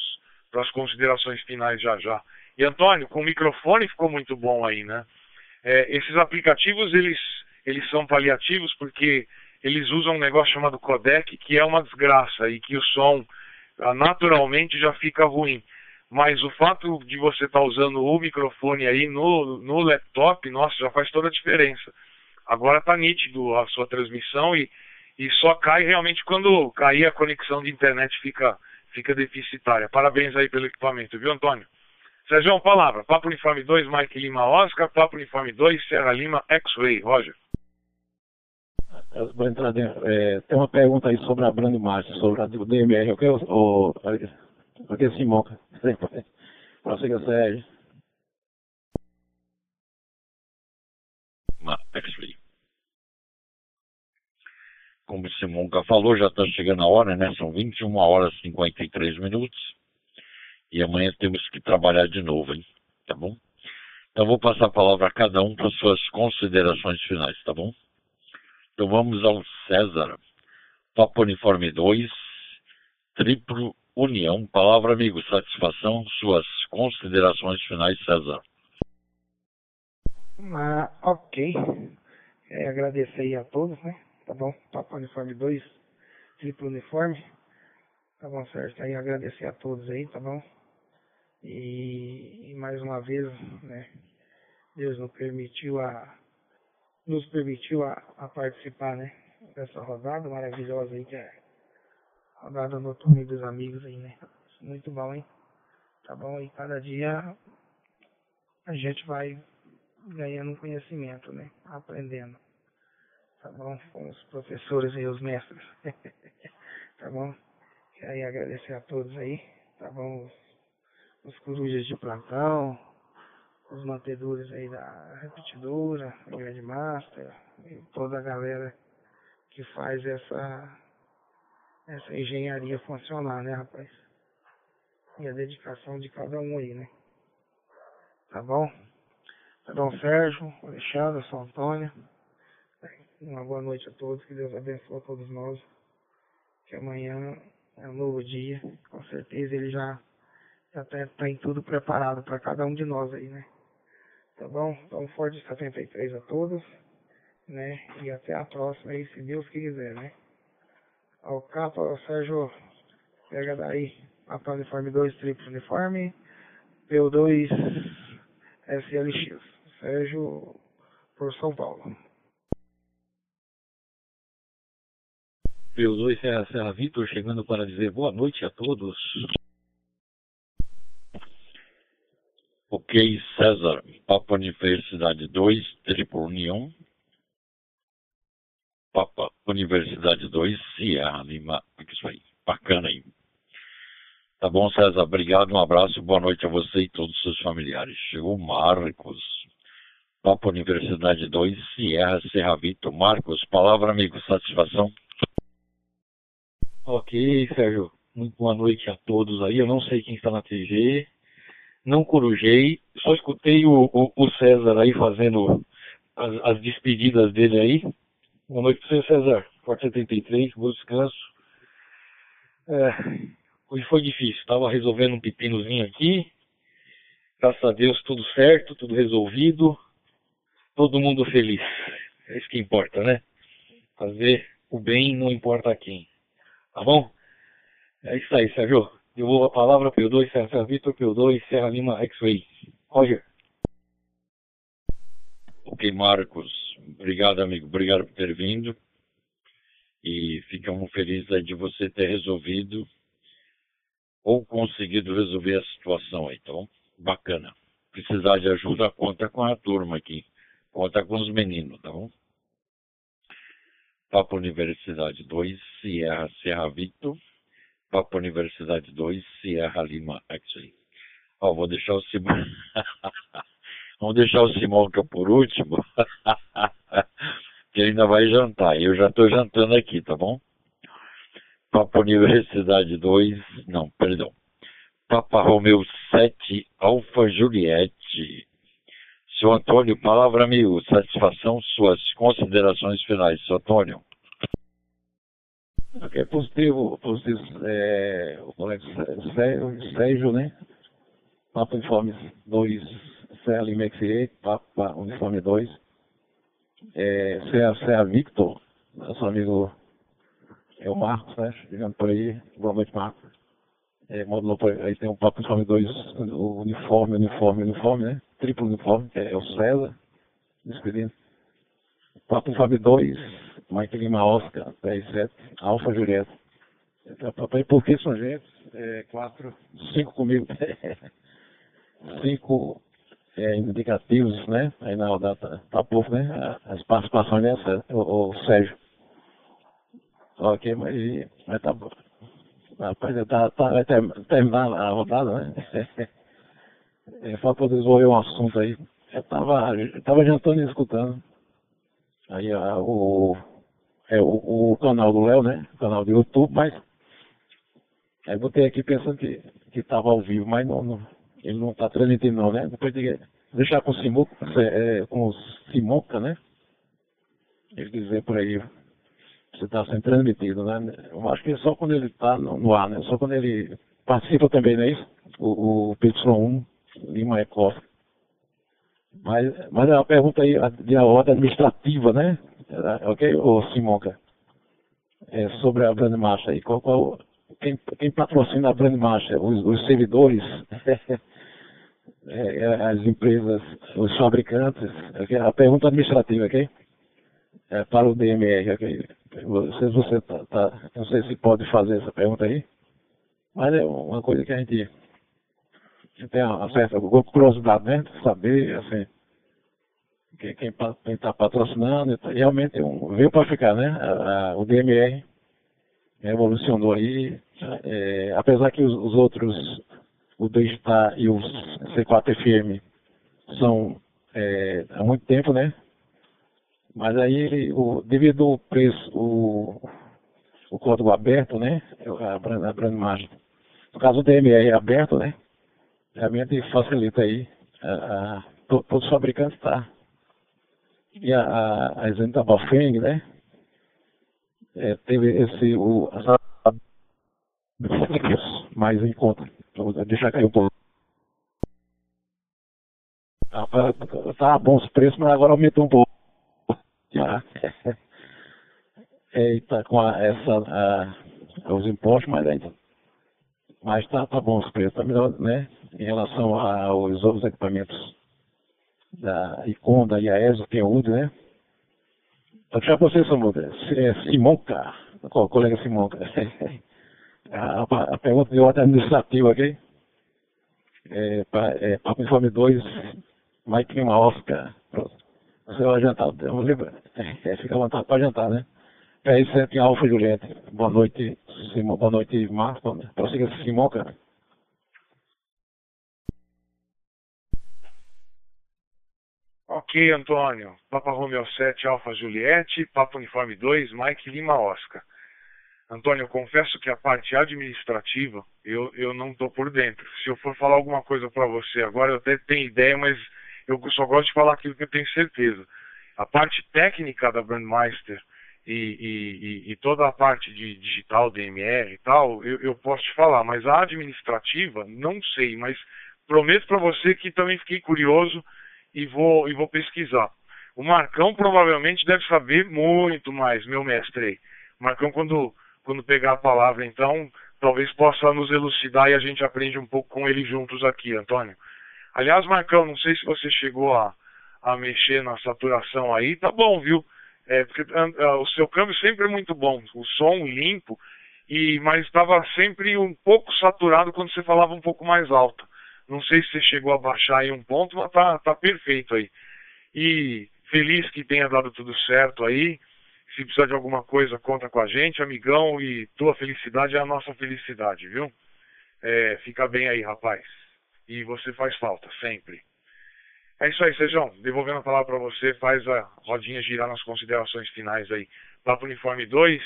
para as considerações finais já já. E Antônio, com o microfone ficou muito bom aí, né? É, esses aplicativos, eles, eles são paliativos porque eles usam um negócio chamado codec, que é uma desgraça e que o som ah, naturalmente já fica ruim. mas o fato de você estar tá usando o microfone aí no, no laptop, nossa, já faz toda a diferença. Agora está nítido a sua transmissão e, e só cai realmente quando cair a conexão de internet fica, fica deficitária. Parabéns aí pelo equipamento, viu, Antônio? Sérgio, palavra. Papo Uniforme 2, Mike Lima Oscar. Papo Uniforme 2, Serra Lima X-Ray. Roger. Vou entrar dentro. É, tem uma pergunta aí sobre a Brand March, sobre a DMR. Eu quero. O, aqui, Simão. Prossiga, Sérgio. X-Ray. Como o Simonca falou, já está chegando a hora, né? São 21 horas e 53 minutos. E amanhã temos que trabalhar de novo, hein? Tá bom? Então vou passar a palavra a cada um para suas considerações finais, tá bom? Então vamos ao César. Papo Uniforme 2, Triplo União. Palavra, amigo, satisfação, suas considerações finais, César. Ah, ok. É, agradecer aí a todos, né? Tá bom? Papo Uniforme 2, Triplo Uniforme. Tá bom, certo? Aí agradecer a todos aí, tá bom? E, e mais uma vez, né? Deus nos permitiu a nos permitiu a, a, participar, né? Dessa rodada maravilhosa aí que é a rodada noturna dos amigos aí, né? Muito bom, hein? Tá bom? E cada dia a gente vai ganhando conhecimento, né? Aprendendo. Tá bom? Com os professores e os mestres. tá bom? Aí agradecer a todos aí, tá bom? Os, corujas de plantão, os mantedores aí da repetidora, a Grande Master, toda a galera que faz essa, essa engenharia funcionar, né, rapaz? E a dedicação de cada um aí, né? Tá bom? Tá bom, Sérgio, Alexandre, São Antônio. Uma boa noite a todos, que Deus abençoe a todos nós. Que amanhã é um novo dia, com certeza ele já já está tá tudo preparado para cada um de nós aí, né? Tá bom? Então, forte 73 a todos, né? E até a próxima aí, se Deus quiser, né? Ao capa, Sérgio, pega daí, Papa Uniforme 2, triplo uniforme, PO2, SLX. Sérgio, por São Paulo. PO2 Serra, Serra Vitor, chegando para dizer boa noite a todos. Ok, César, Papa Universidade 2, Triplo União. Papa Universidade 2, Sierra Lima. Isso aí, bacana aí. Tá bom, César, obrigado, um abraço, boa noite a você e todos os seus familiares. Chegou Marcos, Papa Universidade 2, Sierra Serra Vitor. Marcos, palavra, amigo, satisfação. Ok, Sérgio, muito boa noite a todos aí. Eu não sei quem está na TG, não corujei, só escutei o, o, o César aí fazendo as, as, despedidas dele aí. Boa noite para você, César. Forte 73, bom descanso. É, hoje foi difícil, estava resolvendo um pepinozinho aqui. Graças a Deus tudo certo, tudo resolvido. Todo mundo feliz. É isso que importa, né? Fazer o bem não importa a quem. Tá bom? É isso aí, Sérgio. Devolvo a palavra P2, Serra Vitor, P2, Serra Lima, X-Ray. Roger. Ok, Marcos. Obrigado, amigo. Obrigado por ter vindo. E ficamos felizes de você ter resolvido ou conseguido resolver a situação aí, então Bacana. Precisar de ajuda, conta com a turma aqui. Conta com os meninos, tá bom? Papo Universidade 2, Sierra Serra Vitor. Papa Universidade 2, Sierra Lima X-Ray. Ó, vou deixar o Simão. Vamos deixar o Simão que é por último. que ainda vai jantar. Eu já estou jantando aqui, tá bom? Papa Universidade 2, não, perdão. Papa Romeu 7, Alfa Juliette. Seu Antônio, palavra amigo, satisfação, suas considerações finais. Seu Antônio. Ok, é positivo, positivo é, o colega Sérgio, né? Papa Uniforme 2, CL Mexier, Papa Uniforme 2, é, CA, Victor, nosso amigo é o Marcos, né? Chegando por aí, boa noite, Marcos. é, modulou por, aí tem o Papo Uniforme 2, o uniforme, uniforme, uniforme, né? Triplo uniforme, que é o César, despedindo. Papo Uniforme 2, Mike Lima Oscar, 10-7, Alfa Julieta. Papai, são gente, é, quatro, cinco comigo, cinco é, indicativos, né? Aí na rodada tá, pouco, né? As participações dessa, o, o Sérgio. Ok, mas, mas tá bom. Rapaz, tá, tá, vai terminar a rodada, né? É, para desenvolver um assunto aí. Eu tava, eu tava jantando e escutando. Aí a, o, é, o, o canal do Léo, né? O canal do YouTube, mas aí botei aqui pensando que, que tava ao vivo, mas não, não ele não tá transmitindo não, né? Depois de deixar com o Simuca, é, com o né? Ele dizer por aí, você está sendo transmitido, né? Eu acho que é só quando ele está no, no, ar, né? Só quando ele participa também, não é isso? O, o PY1, Lima Costa. Mas, mas é uma pergunta aí de ordem administrativa, né? Ok, ô Simonca? É sobre a Brand Marcha aí. Qual, qual, quem, quem patrocina a Brand Marcha? Os, os servidores? É, é, as empresas, os fabricantes? Okay? A pergunta administrativa, ok? É, para o DMR, ok? Você, tá, tá, não sei se pode fazer essa pergunta aí, mas é uma coisa que a gente, tem uma certa curiosidade, né? Saber, assim, quem está patrocinando, realmente um, veio para ficar, né? A, a, o DMR revolucionou aí, é, apesar que os, os, outros, o Digitar e o C4FM são é, há muito tempo, né? Mas aí, o, devido ao preço, o, o código aberto, né? A brand, a margem. No caso do DMR aberto, né? Realmente facilita aí. A, a, todos os fabricantes tá. E a, a, a exemplo da Bafeng, né? É, teve esse, o, mais em conta. Deixar cair um pouco. Tá bons preços, mas agora aumentou um pouco. É, tá com a, essa, a, os impostos, mas ainda. Mas tá, tá bom os preços, tá melhor, né? Em relação aos outros equipamentos da Icon, da IAESO, tem o UD, né? Então, já você, Samuel, é Simonca, o colega Simonca. a, a, pergunta de ordem administrativa aqui. É, para é, Papo Informe 2, Mike Lima Oscar. Você vai jantar, é, é, fica à vontade para jantar, né? PR7 Alfa Julieta. Boa noite, Simão. Boa noite, Marco. Prossiga, Simão, cara. Ok, Antônio. Papa Romeo 7, Alfa Juliette, Papa Uniforme 2, Mike Lima Oscar. Antônio, eu confesso que a parte administrativa eu, eu não estou por dentro. Se eu for falar alguma coisa para você agora, eu até tenho ideia, mas eu só gosto de falar aquilo que eu tenho certeza. A parte técnica da Brandmeister e, e, e, toda a parte de digital, DMR e tal, eu, eu, posso te falar, mas a administrativa, não sei, mas prometo para você que também fiquei curioso e vou, e vou pesquisar. O Marcão provavelmente deve saber muito mais, meu mestre Marcão, quando, quando pegar a palavra, então, talvez possa nos elucidar e a gente aprende um pouco com ele juntos aqui, Antônio. Aliás, Marcão, não sei se você chegou a, a mexer na saturação aí, tá bom, viu? É, porque uh, o seu câmbio sempre é muito bom, o som limpo, e mas estava sempre um pouco saturado quando você falava um pouco mais alto. Não sei se você chegou a baixar aí um ponto, mas tá, tá perfeito aí. E feliz que tenha dado tudo certo aí. Se precisar de alguma coisa, conta com a gente, amigão, e tua felicidade é a nossa felicidade, viu? É, fica bem aí, rapaz e você faz falta, sempre. É isso aí, Sejão. Devolvendo a palavra para você, faz a rodinha girar nas considerações finais aí. Papo Uniforme 2,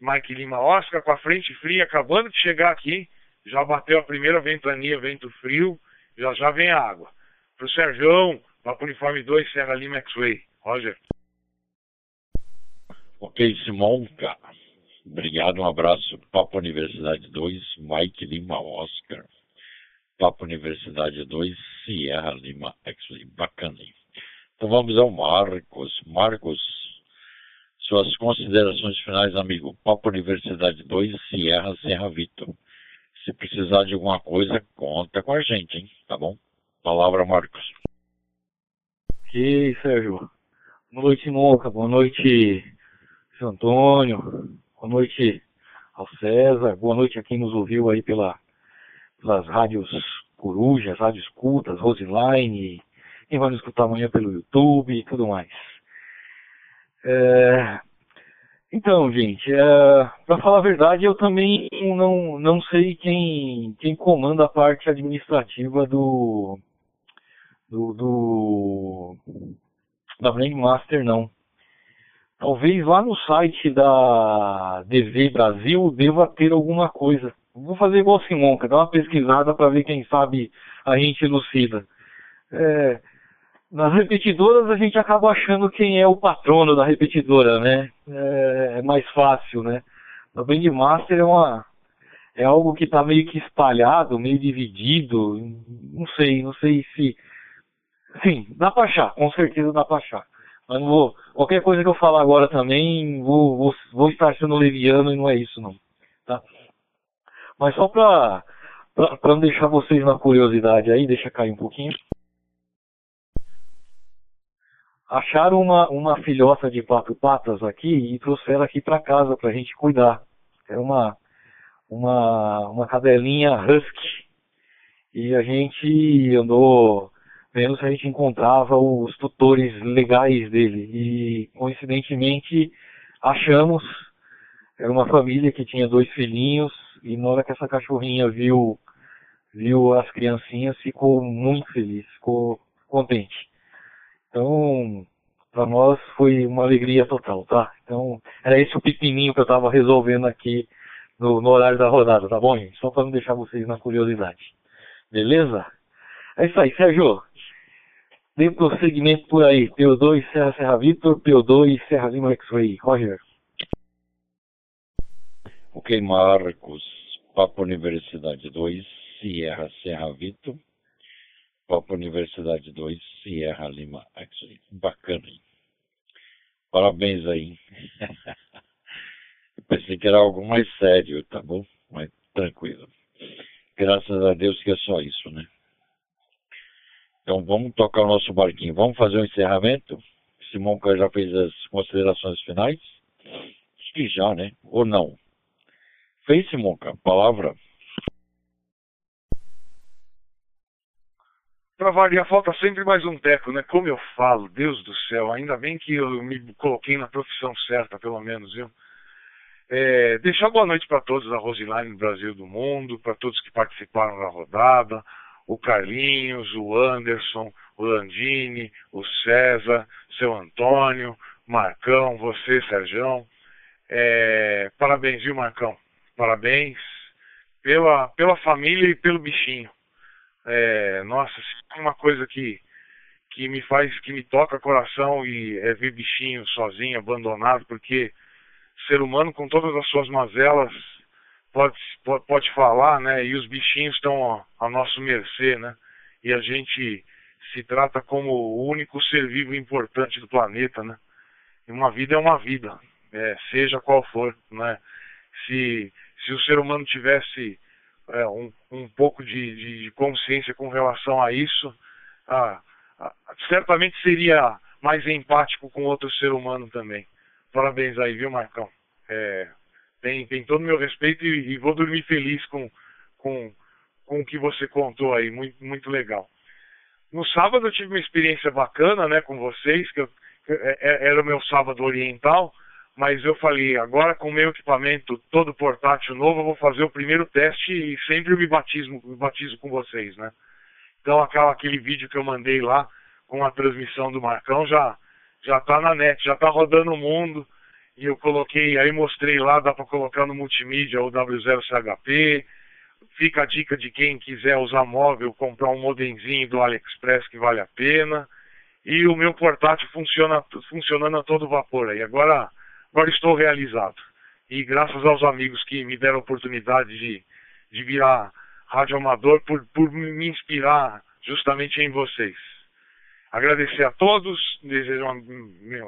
Mike Lima Oscar com a frente fria, acabando de chegar aqui. Já bateu a primeira ventania, vento frio, já já vem a água. Pro Sérgio, Papo Uniforme 2, Serra Lima X-Way. Roger. Ok, Simão, cara. Obrigado, um abraço. Papo Universidade 2, Mike Lima Oscar. Papo Universidade 2, Sierra Lima X-Ray. Bacana. Então vamos ao Marcos. Marcos, suas considerações finais, amigo. Papo Universidade 2, Sierra Serra Vitor. Se precisar de alguma coisa, conta com a gente, hein? Tá bom? Palavra, Marcos. Ok, Sérgio. Boa noite, Monca. Boa noite, seu Antônio. Boa noite ao César. Boa noite a quem nos ouviu aí pela, pelas rádios Corujas, rádios cultas, Roseline. Quem vai nos escutar amanhã pelo YouTube e tudo mais. É, então, gente, é, para falar a verdade, eu também não, não sei quem, quem comanda a parte administrativa do, do, do da Brandmaster, não. Talvez lá no site da DV Brasil deva ter alguma coisa. Vou fazer igual Simonca, dar uma pesquisada para ver quem sabe a gente elucida. É, nas repetidoras a gente acaba achando quem é o patrono da repetidora, né? É, é mais fácil, né? O Bandmaster é uma é algo que está meio que espalhado, meio dividido, não sei, não sei se sim, dá para achar, com certeza dá para achar. Mas não vou, qualquer coisa que eu falar agora também, vou, vou, vou estar sendo leviano e não é isso não, tá? Mas só para para não deixar vocês na curiosidade aí, deixa cair um pouquinho acharam uma, uma filhota de quatro patas aqui e trouxeram aqui para casa para a gente cuidar. É uma, uma, uma cadelinha husky. E a gente andou vendo se a gente encontrava os tutores legais dele. E coincidentemente achamos, era uma família que tinha dois filhinhos, e na hora que essa cachorrinha viu, viu as criancinhas, ficou muito feliz, ficou contente. Então, para nós foi uma alegria total, tá? Então, era esse o pequenininho que eu estava resolvendo aqui no, no, horário da rodada, tá bom, gente? Só para não deixar vocês na curiosidade. Beleza? É isso aí, Sérgio. Dentro do segmento por aí, PO2 Serra Serra Vitor, PO2 Serra Lima X-Ray. Roger. Ok, Marcos. Papo Universidade 2, Sierra Serra Vitor. Papa Universidade 2, Sierra Lima X-Ray. Bacana, hein? Parabéns aí. Pensei que era algo mais sério, tá bom? Mas tranquilo. Graças a Deus que é só isso, né? Então vamos tocar o nosso barquinho. Vamos fazer o um encerramento? Simão já fez as considerações finais? Acho que já, né? Ou não? Fez, Simonca? Palavra? Para variar, falta sempre mais um teco, né? Como eu falo, Deus do céu, ainda bem que eu me coloquei na profissão certa, pelo menos, viu? É, deixar boa noite para todos da Roseline do Brasil do Mundo, para todos que participaram da rodada, o Carlinhos, o Anderson, o Landini, o César, seu Antônio, Marcão, você, Serjão. É, parabéns, viu, Marcão? Parabéns pela, pela família e pelo bichinho. É, nossa, uma coisa que, que me faz, que me toca o coração e é ver bichinho sozinho, abandonado, porque ser humano com todas as suas mazelas pode, pode, pode falar, né? E os bichinhos estão a, a nosso mercê, né? E a gente se trata como o único ser vivo importante do planeta, né? E uma vida é uma vida, é, seja qual for, né? Se, se o ser humano tivesse é, um, um pouco de, de, consciência com relação a isso, ah, ah, certamente seria mais empático com outro ser humano também. Parabéns aí, viu, Marcão? É, tem, tem todo o meu respeito e, e, vou dormir feliz com, com, com o que você contou aí, muito, muito legal. No sábado eu tive uma experiência bacana né, com vocês, que, eu, é, é, era o meu sábado oriental, mas eu falei, agora com o meu equipamento todo portátil novo, eu vou fazer o primeiro teste e sempre me batismo, me batizo com vocês, né? Então aquela, aquele vídeo que eu mandei lá com a transmissão do Marcão já já tá na net, já tá rodando o mundo e eu coloquei, aí mostrei lá, dá para colocar no multimídia o W0CHP. Fica a dica de quem quiser usar móvel, comprar um modemzinho do AliExpress que vale a pena. E o meu portátil funciona funcionando a todo vapor aí. Agora agora estou realizado. E graças aos amigos que me deram a oportunidade de, de virar rádio amador por, por me inspirar justamente em vocês. Agradecer a todos, desejo uma, minha,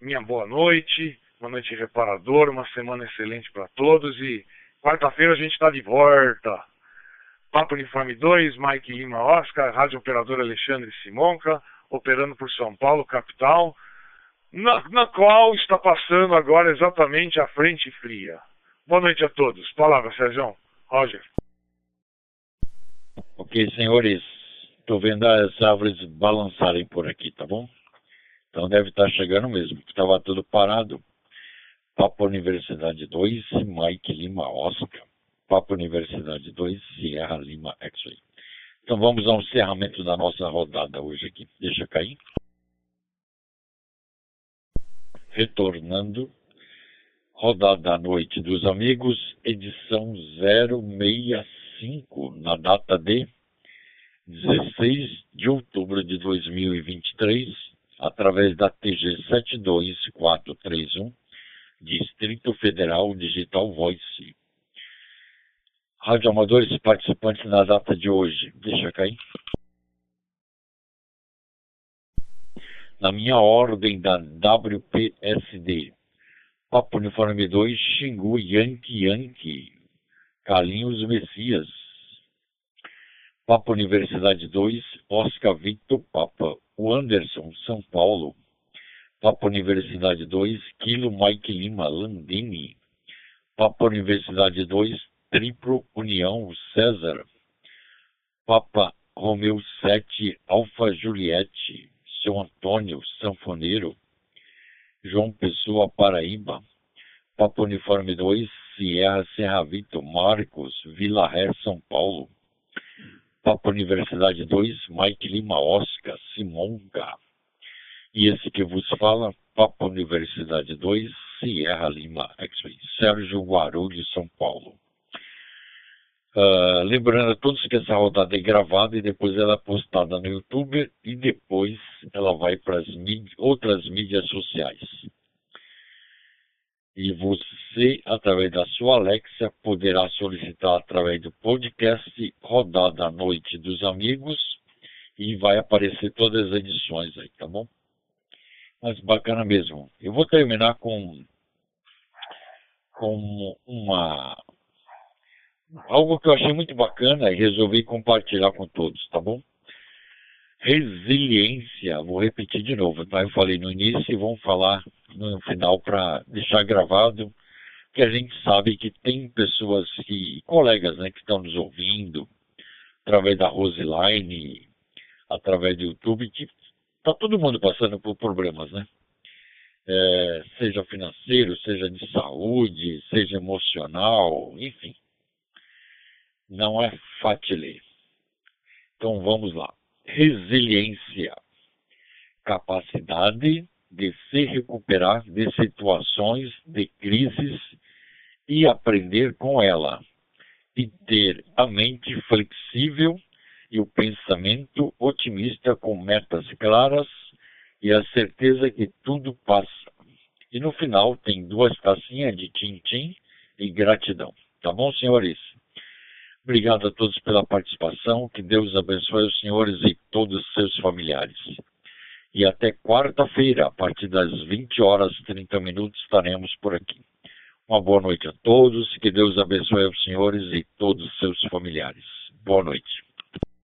minha boa noite, uma noite reparadora, uma semana excelente para todos e Quarta-feira a gente está de volta. Papo Uniforme 2, Mike Lima Oscar, Rádio Operador Alexandre Simonca, operando por São Paulo, capital, na, na qual está passando agora exatamente a frente fria. Boa noite a todos. Palavra, Sérgio. Roger. Ok, senhores. Estou vendo as árvores balançarem por aqui, tá bom? Então deve estar chegando mesmo. Estava tudo parado. Papo Universidade 2, Mike Lima Oscar. Papo Universidade 2, Sierra Lima X-Ray. Então vamos ao encerramento da nossa rodada hoje aqui. Deixa cair. Retornando. Rodada da Noite dos Amigos, edição 065, na data de 16 de outubro de 2023, através da TG 72431 Distrito Federal Digital Voice. Rádio Amadores participantes na data de hoje. Deixa cair. Na minha ordem da WPSD. Papo Uniforme 2, Xingu Yankee Yankee. Carlinhos Messias. Papa Universidade 2, Oscar Victor Papa. O Anderson, São Paulo. Papa Universidade 2, Kilo Mike Lima, Landini. Papa Universidade 2, Triplo União, César. Papa Romeu 7, Alfa Juliette, Seu Antônio, Sanfoneiro. João Pessoa, Paraíba. Papa Uniforme 2, Sierra Serra Vitor, Marcos, Vila Ré, São Paulo. Papa Universidade 2, Mike Lima Oscar, Simonga. E esse que vos fala, Papa Universidade 2, Sierra Lima X-Ray, Sérgio Guarulhos, São Paulo. Uh, lembrando a todos que essa rodada é gravada e depois ela é postada no YouTube e depois ela vai para as outras mídias sociais. E você, através da sua Alexa, poderá solicitar através do podcast Rodada à Noite dos Amigos e vai aparecer todas as edições aí, tá bom? mas bacana mesmo. Eu vou terminar com, com uma algo que eu achei muito bacana e resolvi compartilhar com todos, tá bom? Resiliência, vou repetir de novo, tá? Eu falei no início e vamos falar no final para deixar gravado, que a gente sabe que tem pessoas que, colegas, né, que estão nos ouvindo através da Roseline, através do YouTube, que Está todo mundo passando por problemas, né? É, seja financeiro, seja de saúde, seja emocional, enfim. Não é fácil. Então vamos lá. Resiliência. Capacidade de se recuperar de situações de crises e aprender com ela. E ter a mente flexível e o pensamento otimista com metas claras e a certeza que tudo passa. E no final tem duas tacinhas de tim-tim e gratidão. Tá bom, senhores? Obrigado a todos pela participação. Que Deus abençoe os senhores e todos os seus familiares. E até quarta-feira, a partir das 20 horas e 30 minutos, estaremos por aqui. Uma boa noite a todos. Que Deus abençoe os senhores e todos os seus familiares. Boa noite.